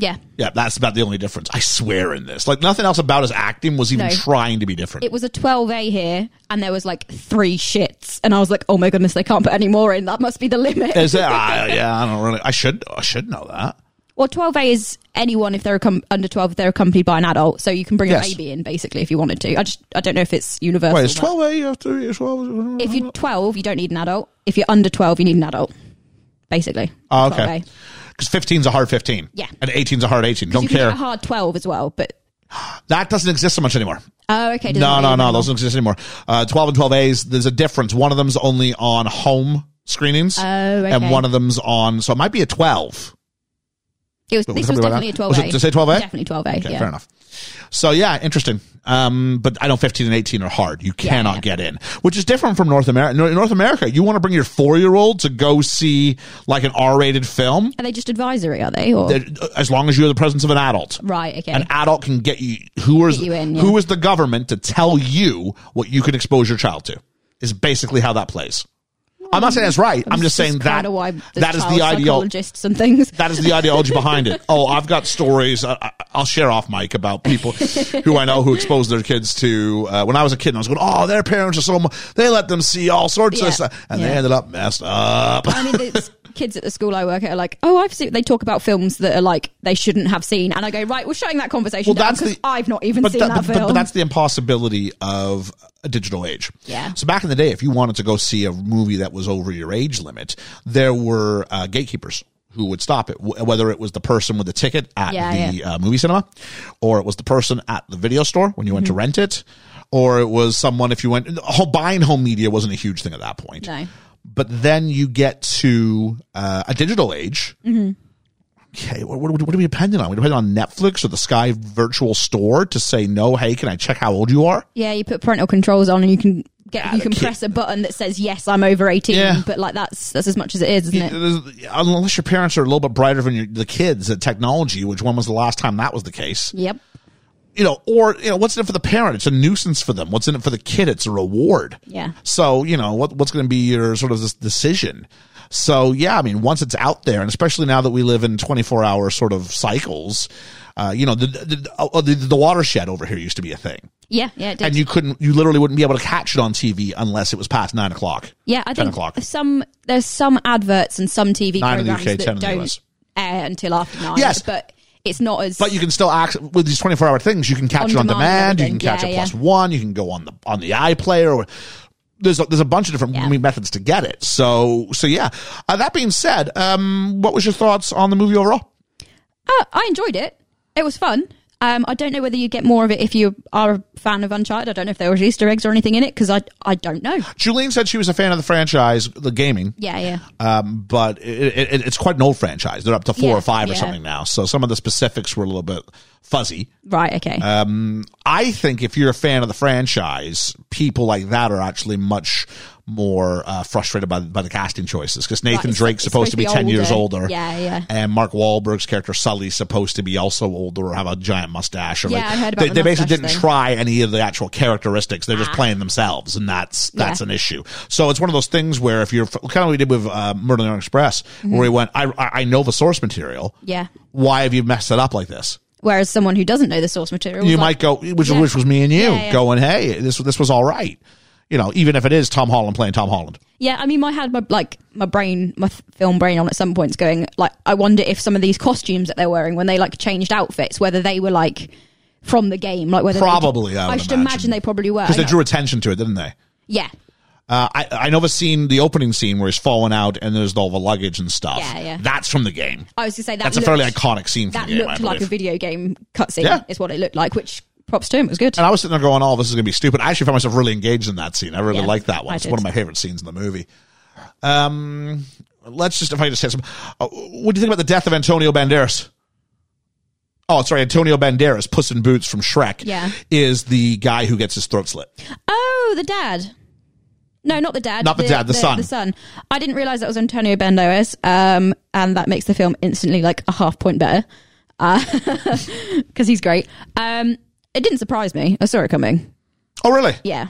Yeah. Yeah, that's about the only difference. I swear in this. Like nothing else about his acting was even No. trying to be different. It was a 12A here, and there was like three shits, and I was like, "Oh my goodness, they can't put any more in. That must be the limit." Is it? Ah, yeah, I don't really. I should. I should know that. Well, 12A is anyone if they're accom- under 12 if they're accompanied by an adult, so you can bring Yes. a baby in basically if you wanted to. I just I don't know if it's universal. Wait, is twelve A? You have to. Twelve. If you're 12, you don't need an adult. If you're under 12, you need an adult. Basically. Oh, okay. 12A. Because 15's a hard 15. Yeah. And 18's a hard 18. Don't You can get care. a hard 12 as well, but That doesn't exist so much anymore. oh, okay. doesn't No, no, no. matter. Those don't exist anymore. Uh, 12 and 12A's, there's a difference. One of them's only on home screenings. Oh, okay. And one of them's on, so it might be a 12. It was, this was definitely a 12A. Was it to say 12A? Definitely 12A. Okay, yeah. fair enough. So yeah, interesting. Um, but I know 15 and 18 are hard. You cannot yeah. get in, which is different from North America. In North America, you want to bring your four year old to go see like an R rated film, Are they just advisory? Are they? Or as long as you're the presence of an adult. right? Okay. An adult can get you. Who is you in, yeah. who is the government to tell you what you can expose your child to? Is basically how that plays. I'm not saying that's right. I'm just saying that that is the psychologists and things. That is the ideology behind it. Oh, I've got stories. I, I- I'll share off, Mike, about people who I know who exposed their kids to. Uh, when I was a kid, and I was going, "Oh, their parents are so. They let them see all sorts Yeah. of stuff, and they ended up messed up." I mean, the kids at the school I work at are like, "Oh, I've seen." They talk about films that are like they shouldn't have seen, and I go, "Right, we're shutting that conversation well, down because I've not even seen that- that, but- film." But that's the impossibility of a digital age. Yeah. So back in the day, if you wanted to go see a movie that was over your age limit, there were uh, gatekeepers who would stop it. Wh- Whether it was the person with the ticket at Yeah, the Uh, movie cinema, or it was the person at the video store when you went to Mm-hmm. rent it, or it was someone if you went. Buying home media wasn't a huge thing at that point. no. But then you get to uh, a digital age. Mm-hmm. Okay, what, what, what are we dependent on? We depend on Netflix or the Sky Virtual Store to say no. Hey, can I check how old you are? Yeah, you put parental controls on, and you can get Yeah, you can kid- press a button that says yes, I'm over eighteen. Yeah. But like that's that's as much as it is, isn't it? Unless your parents are a little bit brighter than your, the kids at technology, which when was the last time that was the case? Yep. You know, or you know, what's in it for the parent? It's a nuisance for them. What's in it for the kid? It's a reward. Yeah. So you know what what's going to be your sort of this decision. So yeah, I mean, once it's out there, and especially now that we live in 24 hour sort of cycles, uh, you know, the the, uh, the the watershed over here used to be a thing, Yeah, yeah, it did. and you couldn't, you literally wouldn't be able to catch it on TV unless it was past nine o'clock. yeah, I 10 think o'clock. some there's some adverts and some TV Nine in the programs UK, 10 that in the don't US. air until after nine. Yes. but it's not as. But you can still act with these 24 hour things. You can catch On it on demand. You can catch everything. it plus yeah. one. You can go on the, on the iPlayer or there's a, there's a bunch of different Yeah. methods to get it. So, so yeah. Uh, that being said, um, what was your thoughts on the movie overall? Uh, I enjoyed it. It was fun. Um, I don't know whether you get more of it if you are a fan of Uncharted. I don't know if there was Easter eggs or anything in it because I I don't know. Julian said she was a fan of the franchise, the gaming. Yeah, yeah. Um, but it, it, it's quite an old franchise. They're up to four Yeah, or five or something now. So some of the specifics were a little bit fuzzy. Right. Okay. Um, I think if you're a fan of the franchise, people like that are actually much more uh, frustrated by, by the casting choices because Nathan it's- Drake's it's supposed, to be, 10 years older. Yeah, yeah. And Mark Wahlberg's character Sully's supposed to be also older or have a giant mustache. Or Yeah, like, I heard about they, the they basically didn't thing. Ah. try any of the actual characteristics. They're just playing themselves, and that's that's Yeah. an issue. So it's one of those things where if you're kind of what we did with uh, Murder on Express, where we went, I, I I know the source material. Mm-hmm. Yeah. Why have you messed it up like this? Whereas someone who doesn't know the source material, you like, might go, which, Yeah. which was me and you, Yeah, yeah. going, hey, this this was all right. You know, even if it is Tom Holland playing Tom Holland. Yeah, I mean, I had my like my brain, my film brain on at some points going like, I wonder if some of these costumes that they're wearing when they like changed outfits, whether they were like from the game, like whether they- Probably, I would should imagine. imagine they probably were. Because they drew attention to it, didn't they? yeah, Uh, I I know the scene, the opening scene where he's falling out and there's all the luggage and stuff. Yeah, yeah. That's from the game. I was gonna say that. That's a fairly iconic scene from That the game. I looked like a video game cutscene. Yeah. is what it looked like. Which props to him, it was good. And I was sitting there going, "Oh, this is going to be stupid." I actually found myself really engaged in that scene. I really Yeah, like that one. I It's did. one of my favorite scenes in the movie. Um, let's just if I just say some. Uh, what do you think about the death of Antonio Banderas? Oh, sorry, Antonio Banderas, Puss in Boots from Shrek. Yeah. is the guy who gets his throat slit. Oh, the dad. No, not the dad. Not the dad, the son. The son. I didn't realize that was Antonio Banderas, um, and that makes the film instantly like a half point better because he's great. Um, it didn't surprise me. I saw it coming. Oh, really? Yeah.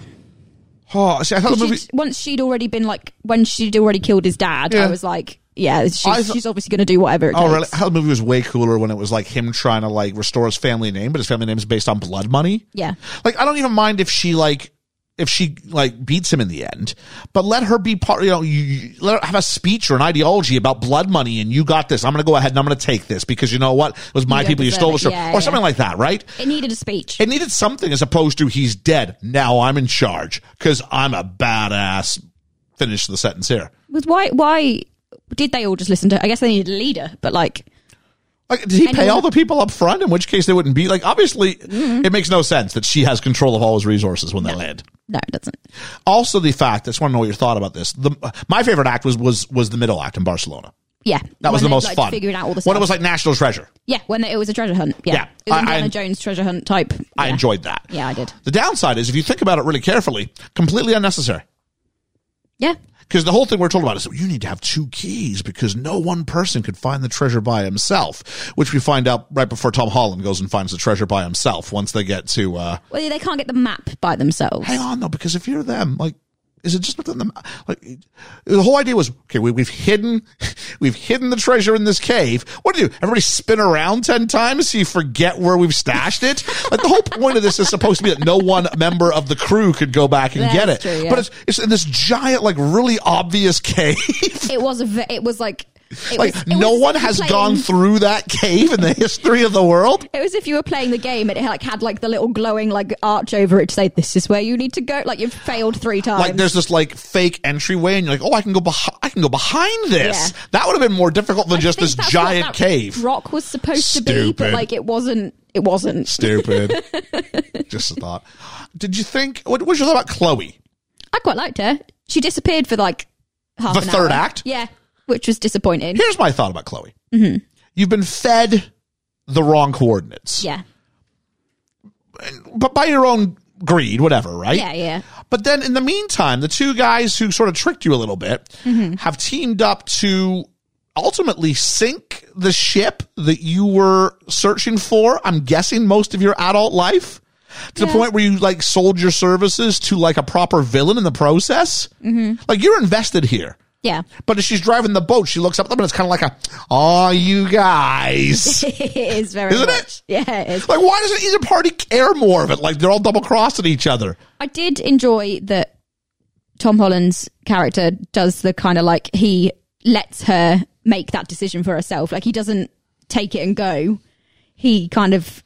Oh, see, I thought the movie. She'd- once she'd already been like when she'd already killed his dad, Yeah. I was like, yeah, she's, I thought- she's obviously going to do whatever it Oh, takes. really? How the movie was way cooler when it was like him trying to like restore his family name, but his family name is based on blood money. Yeah. Like, I don't even mind if she like if she like beats him in the end, but let her be part. You know, you, you let her have a speech or an ideology about blood money, and you got this. I'm going to go ahead and I'm going to take this because you know what? It was my don't people. You stole it. this, or, Yeah, or yeah. something like that, right? It needed a speech. It needed something as opposed to he's dead. Now I'm in charge because I'm a badass. Finish the sentence here. was why why did they all just listen to? I guess they needed a leader, but like Like, did he pay Anyone- all the people up front? In which case, they wouldn't be like. Obviously, Mm-hmm. it makes no sense that she has control of all his resources when they land. no, it doesn't. Also, the fact I just want to know what your thought about this. The, my favorite act was was was the middle act in Barcelona. Yeah, That was the most like, fun. Figuring out all the when it was like National Treasure. yeah, when it was a treasure hunt. Yeah, Yeah, it was I- Indiana I- Jones treasure hunt type. I enjoyed that. Yeah, I did. The downside is if you think about it really carefully, completely unnecessary. Yeah, Because the whole thing we're told about is you need to have two keys because no one person could find the treasure by himself, which we find out right before Tom Holland goes and finds the treasure by himself once they get to, uh, well, they can't get the map by themselves. hang on though, because if you're them, like, is it just within them? Like, the whole idea was, okay, we, we've hidden, we've hidden the treasure in this cave. What do you do? Everybody spin around 10 times so you forget where we've stashed it? Like, the whole point of this is supposed to be that no one member of the crew could go back and That's get it. true, yeah. But it's, it's in this giant, like, really obvious cave. It was a. It was like. It like was, no one has playing- gone through that cave in the history of the world. It was if you were playing the game and it like had like the little glowing like arch over it to say this is where you need to go. Like you've failed three times. Like there's this like fake entryway, and you're like, oh, I can go behind. I can go behind this. Yeah. That would have been more difficult than I just this giant cave. rock was supposed to be, but like it wasn't. It wasn't. Stupid. just a thought. Did you think? What was your thought about Chloe? I quite liked her. She disappeared for like half The third hour. act? Yeah, which was disappointing. Here's my thought about Chloe. Mm-hmm. You've been fed the wrong coordinates, Yeah, but by your own greed, whatever, right? yeah, yeah. But then in the meantime, the two guys who sort of tricked you a little bit Mm-hmm. have teamed up to ultimately sink the ship that you were searching for. I'm guessing most of your adult life to the point where you like sold your services to like a proper villain in the process. Mm-hmm. Like you're invested here. Yeah, But as she's driving the boat, she looks up at them and it's kind of like a, oh, you guys. it is very Isn't it? Yeah, it is. like, why doesn't either party care more of it? Like they're all double crossing each other. I did enjoy that Tom Holland's character does the kind of like he lets her make that decision for herself. Like he doesn't take it and go. He kind of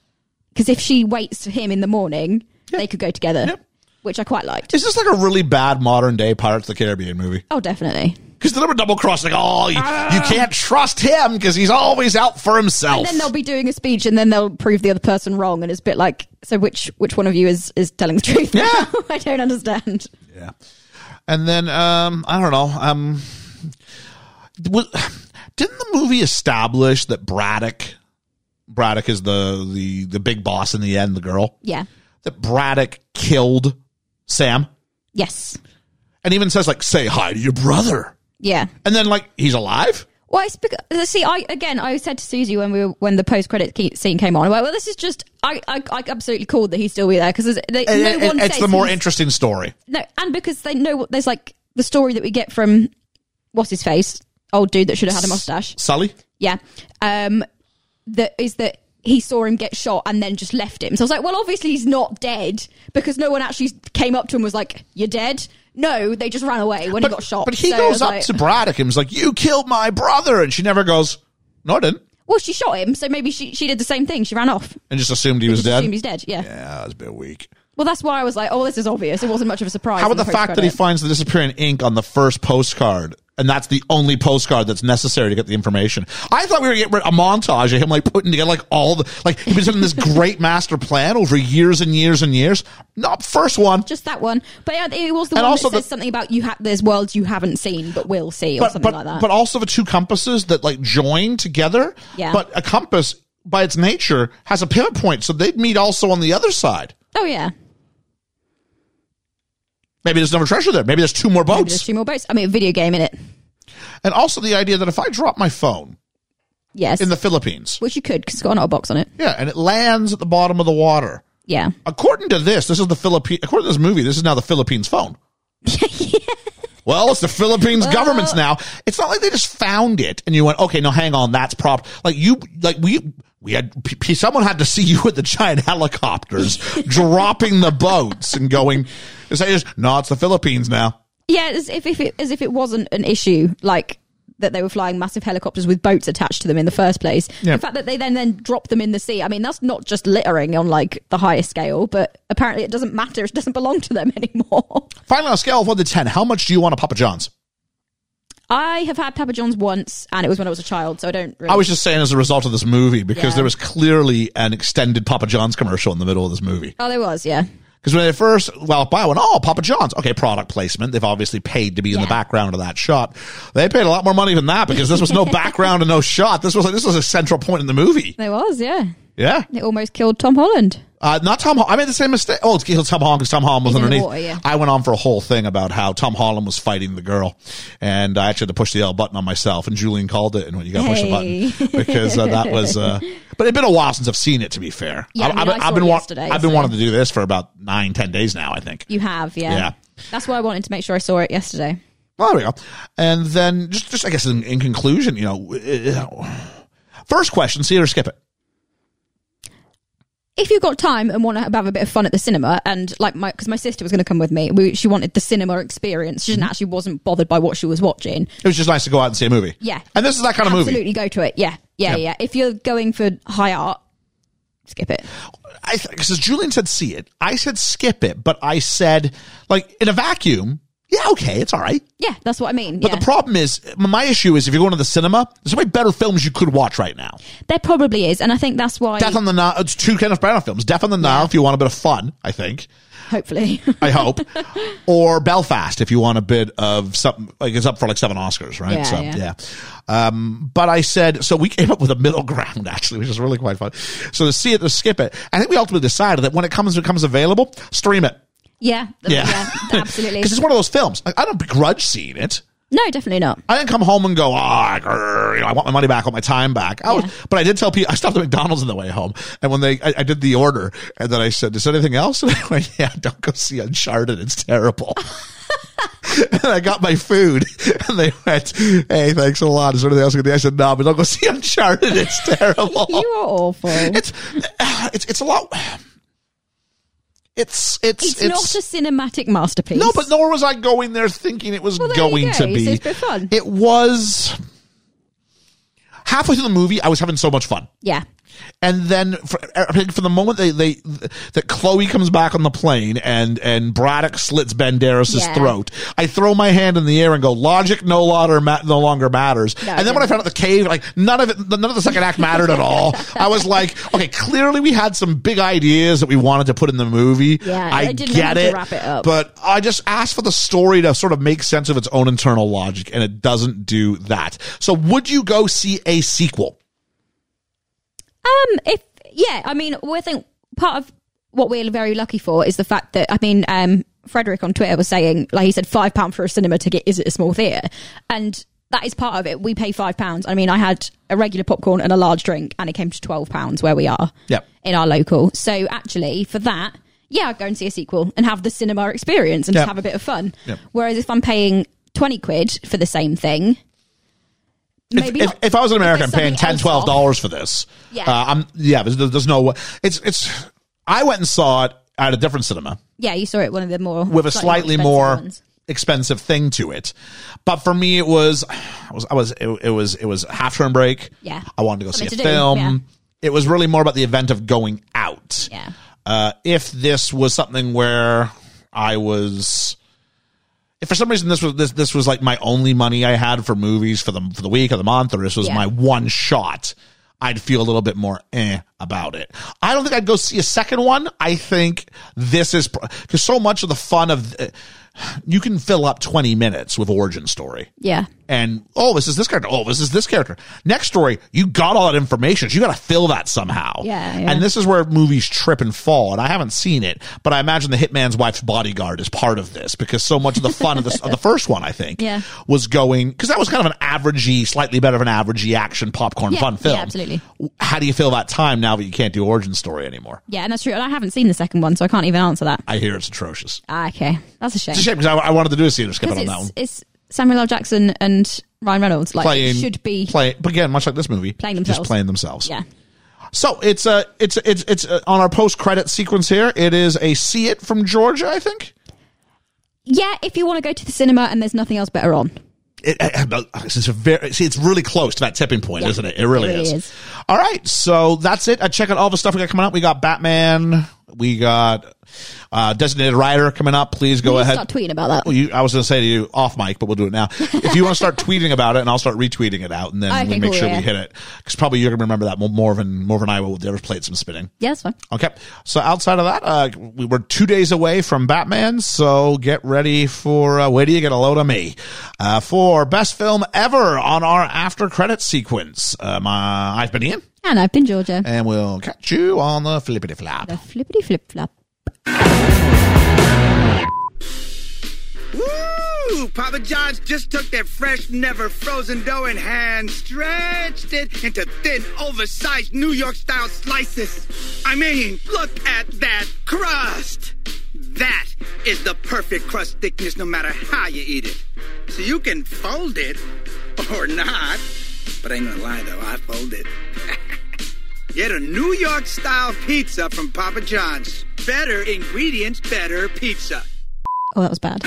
because if she waits for him in the morning, they could go together, Yep. Which I quite liked. Is this like a really bad modern day Pirates of the Caribbean movie? Oh, definitely. Because they're double crossing. Oh, you, you can't trust him because he's always out for himself. And then they'll be doing a speech, and then they'll prove the other person wrong, and it's a bit like, so which which one of you is is telling the truth? Yeah. I don't understand. yeah. And then um, I don't know. Um, was, didn't the movie establish that Braddock, Braddock is the the the big boss in the end, the girl Yeah. that Braddock killed Sam, Yes. and even says like, "Say hi to your brother," Yeah. and then like he's alive. Well, it's because see, I again, I said to Susie when we were, when the post credit scene came on, well, well, this is just I I, I absolutely called that he's still be there because no And- one it's the more interesting story. no, and because they know what there's like the story that we get from what's his face, old dude that should have had a mustache, Sully. yeah, um, that is that he saw him get shot and then just left him. So I was like, well, obviously he's not dead because no one actually came up to him and was like, "You're dead." No, they just ran away when he got shot. But he So goes up like- to Braddock and was like, "You killed my brother," and she never goes, "No, I didn't," Well, she shot him, so maybe she she did the same thing. She ran off. and just assumed he was dead. assumed he's dead. Yeah. Yeah, that was a bit weak. Well, that's why I was like, oh, this is obvious. It wasn't much of a surprise. How about the fact that he finds the disappearing ink on the first postcard, and that's the only postcard that's necessary to get the information? I thought we were getting a montage of him like putting together like all the like he was doing this great master plan over years and years and years. Not first one, just that one? But yeah, it was the And one also that says the- something about you have there's worlds you haven't seen but will see or but something but like that. but also the two compasses that like join together. Yeah. But a compass by its nature has a pivot point, so they'd meet also on the other side. oh yeah, Maybe there's another treasure there. Maybe there's two more Maybe there's boats. two more boats. I mean, a video game in it. And also the idea that if I drop my phone Yes, in the Philippines, which you could because it's got an box on it. yeah, and it lands at the bottom of the water. Yeah, According to this, this is the Philippine. According to this movie, this is now the Philippines phone. Well, it's the Philippines government's now. It's not like they just found it and you went, okay, no, hang on, that's prop. Like you, like we, we had, someone had to see you with the giant helicopters dropping the boats and going, it's like, no, it's the Philippines now. yeah. As if, if it as if it wasn't an issue like that they were flying massive helicopters with boats attached to them in the first place. Yeah. The fact that they then then drop them in the sea. I mean, that's not just littering on like the highest scale, but apparently it doesn't matter. It doesn't belong to them anymore. Finally, on a scale of one to 10, how much do you want a Papa John's? I have had Papa John's once, and it was when I was a child, so I don't. Really I was just saying as a result of this movie because Yeah. there was clearly an extended Papa John's commercial in the middle of this movie. Oh, there was, yeah. Because when they first, well, buy one, oh, Papa John's. Okay, product placement. They've obviously paid to be in the background of that shot. They paid a lot more money than that because this was no background and no shot. This was like, this was a central point in the movie. There was, yeah. Yeah. It almost killed Tom Holland. Uh, not Tom. I made the same mistake. Oh, it killed Tom Holland because Tom Holland was He's underneath. water, yeah. I went on for a whole thing about how Tom Holland was fighting the girl, and I actually had to push the L button on myself. And Julian called it, and when you got to push the button because uh, that was. Uh, but it's been a while since I've seen it. To be fair, Yeah, I mean, I've, I saw been yesterday, I've been so- wanting to do this for about nine, ten days now. I think. You have, yeah. Yeah. That's why I wanted to make sure I saw it yesterday. Well, there we go. And then just, just I guess in, in conclusion, you know, first question: see it or skip it. If you've got time and want to have a bit of fun at the cinema, and like my, because my sister was going to come with me, we, she wanted the cinema experience. She didn't mm-hmm. actually wasn't bothered by what she was watching. It was just nice to go out and see a movie. Yeah. and this is that kind of movie. Absolutely go to it. Yeah, yeah, Yeah. yeah. If you're going for high art, skip it. I because Julian said see it, I said skip it, but I said like in a vacuum, yeah, okay, it's all right. Yeah, that's what I mean. But yeah. the problem is, my issue is if you're going to the cinema, there's so many better films you could watch right now. there probably is, and I think that's why. Death on the Nile, it's two Kenneth Branagh films. Death on the Nile if you want a bit of fun, I think. hopefully, I hope. or Belfast if you want a bit of something like it's up for like seven Oscars, right? Yeah, so yeah. yeah. Um, but I said so we came up with a middle ground actually, which is really quite fun. So to see it to skip it, I think we ultimately decided that when it comes becomes available, stream it. Yeah, Yeah, yeah, absolutely. Because it's one of those films. I, I don't begrudge seeing it. no, definitely not. I didn't come home and go, oh, grr, you know, I want my money back, I want my time back. I was, Yeah. but I did tell people, I stopped at McDonald's on the way home. And when they, I, I did the order and then I said, is there anything else? And they went, yeah, don't go see Uncharted. It's terrible. and I got my food and they went, hey, thanks a lot. Is there anything else? I said, no, but don't go see Uncharted. It's terrible. You are awful. it's, it's, it's a lot. It's, it's, It's, not a cinematic masterpiece. no, but nor was I going there thinking it was Well, going go. to be. So it's a bit fun. It was halfway through the movie. I was having so much fun, yeah, and then for, I think from the moment they they that Chloe comes back on the plane and and Braddock slits Banderas' Yeah. throat, I throw my hand in the air and go, "Logic no longer ma- no longer matters." No, and then when I found out the cave, like none of it, none of the second act mattered at all. I was like, okay, clearly we had some big ideas that we wanted to put in the movie. Yeah, I they didn't know how get to it, wrap it up. but I just asked for the story to sort of make sense of its own internal logic, and it doesn't do that. So, would you go see a sequel? Um, if yeah, I mean, well, I think part of what we're very lucky for is the fact that I mean, um, Frederick on Twitter was saying, like he said, five pound for a cinema ticket. Is it a small theatre? And that is part of it. We pay five pounds. I mean, I had a regular popcorn and a large drink, and it came to twelve pounds where we are. Yep. in our local. So actually, for that, yeah, I'd go and see a sequel and have the cinema experience and Yep. just have a bit of fun. Yep. Whereas if I'm paying twenty quid for the same thing. If, Maybe if, not. if I was an If American paying something 10 else 12 off. dollars for this, Yeah. uh, I'm yeah. There's, there's no it's it's. I went and saw it at a different cinema Yeah, you saw it one of the more with a slightly expensive more expensive thing to it, but for me it was I was I was it, it was it was half term break. Yeah. I wanted to go see a Something do, film. yeah. It was really more about the event of going out. Yeah. Uh, if this was something where I was, if for some reason this was this this was like my only money I had for movies for the for the week or the month, or this was Yeah. my one shot, I'd feel a little bit more eh about it. I don't think I'd go see a second one. I think this is because so much of the fun of uh, you can fill up twenty minutes with origin story Yeah. and oh, this is this character. Oh, this is this character. Next story, you got all that information. So you got to fill that somehow. Yeah, yeah. And this is where movies trip and fall. And I haven't seen it, but I imagine the Hitman's Wife's Bodyguard is part of this because so much of the fun of, this, of the first one, I think, Yeah. was going because that was kind of an averagey, slightly better of an averagey action popcorn Yeah, fun film. yeah, absolutely. How do you fill that time now that you can't do origin story anymore? Yeah, and that's true. And I haven't seen the second one, so I can't even answer that. I hear it's atrocious. Ah, okay, that's a shame. A shame because I, I wanted to do a theater skip it on that one. it's, Samuel L. Jackson and Ryan Reynolds. Like, Playing should be. play, but again, much like this movie, Playing themselves, just playing themselves. Yeah. So it's uh it's it's it's uh, on our post credit sequence here. It is a see it from Georgia, I think. Yeah, if you want to go to the cinema and there's nothing else better on. It, uh, it's a very see. It's really close to that tipping point, Yeah, isn't it? It really, it really is. is. All right, so that's it. I check out all the stuff we got coming up. We got Batman We got uh, Designated Rider coming up. Please go ahead. Start tweeting about that. Well, you, I was going to say to you off mic, but we'll do it now. If you want to start tweeting about it, and I'll start retweeting it out, and then Okay, we make cool, sure yeah. we hit it because probably you're going to remember that more, than more than I will. There was played some spinning. Yeah, that's fine. Okay. So outside of that, uh, we were two days away from Batman. So get ready for, uh, wait till you get a load of me, uh, for best film ever on our after credit sequence. Um, uh, I've been Ian And I've been Georgia. and we'll catch you on the flippity flap. The flippity flip flop. Woo! Papa John's just took their fresh, never frozen dough in hand, stretched it into thin, oversized New York style slices. I mean, look at that crust! That is the perfect crust thickness no matter how you eat it. So you can fold it or not. But I ain't gonna lie though, I fold it. Get a New York style pizza from Papa John's. Better ingredients, better pizza. Oh, that was bad.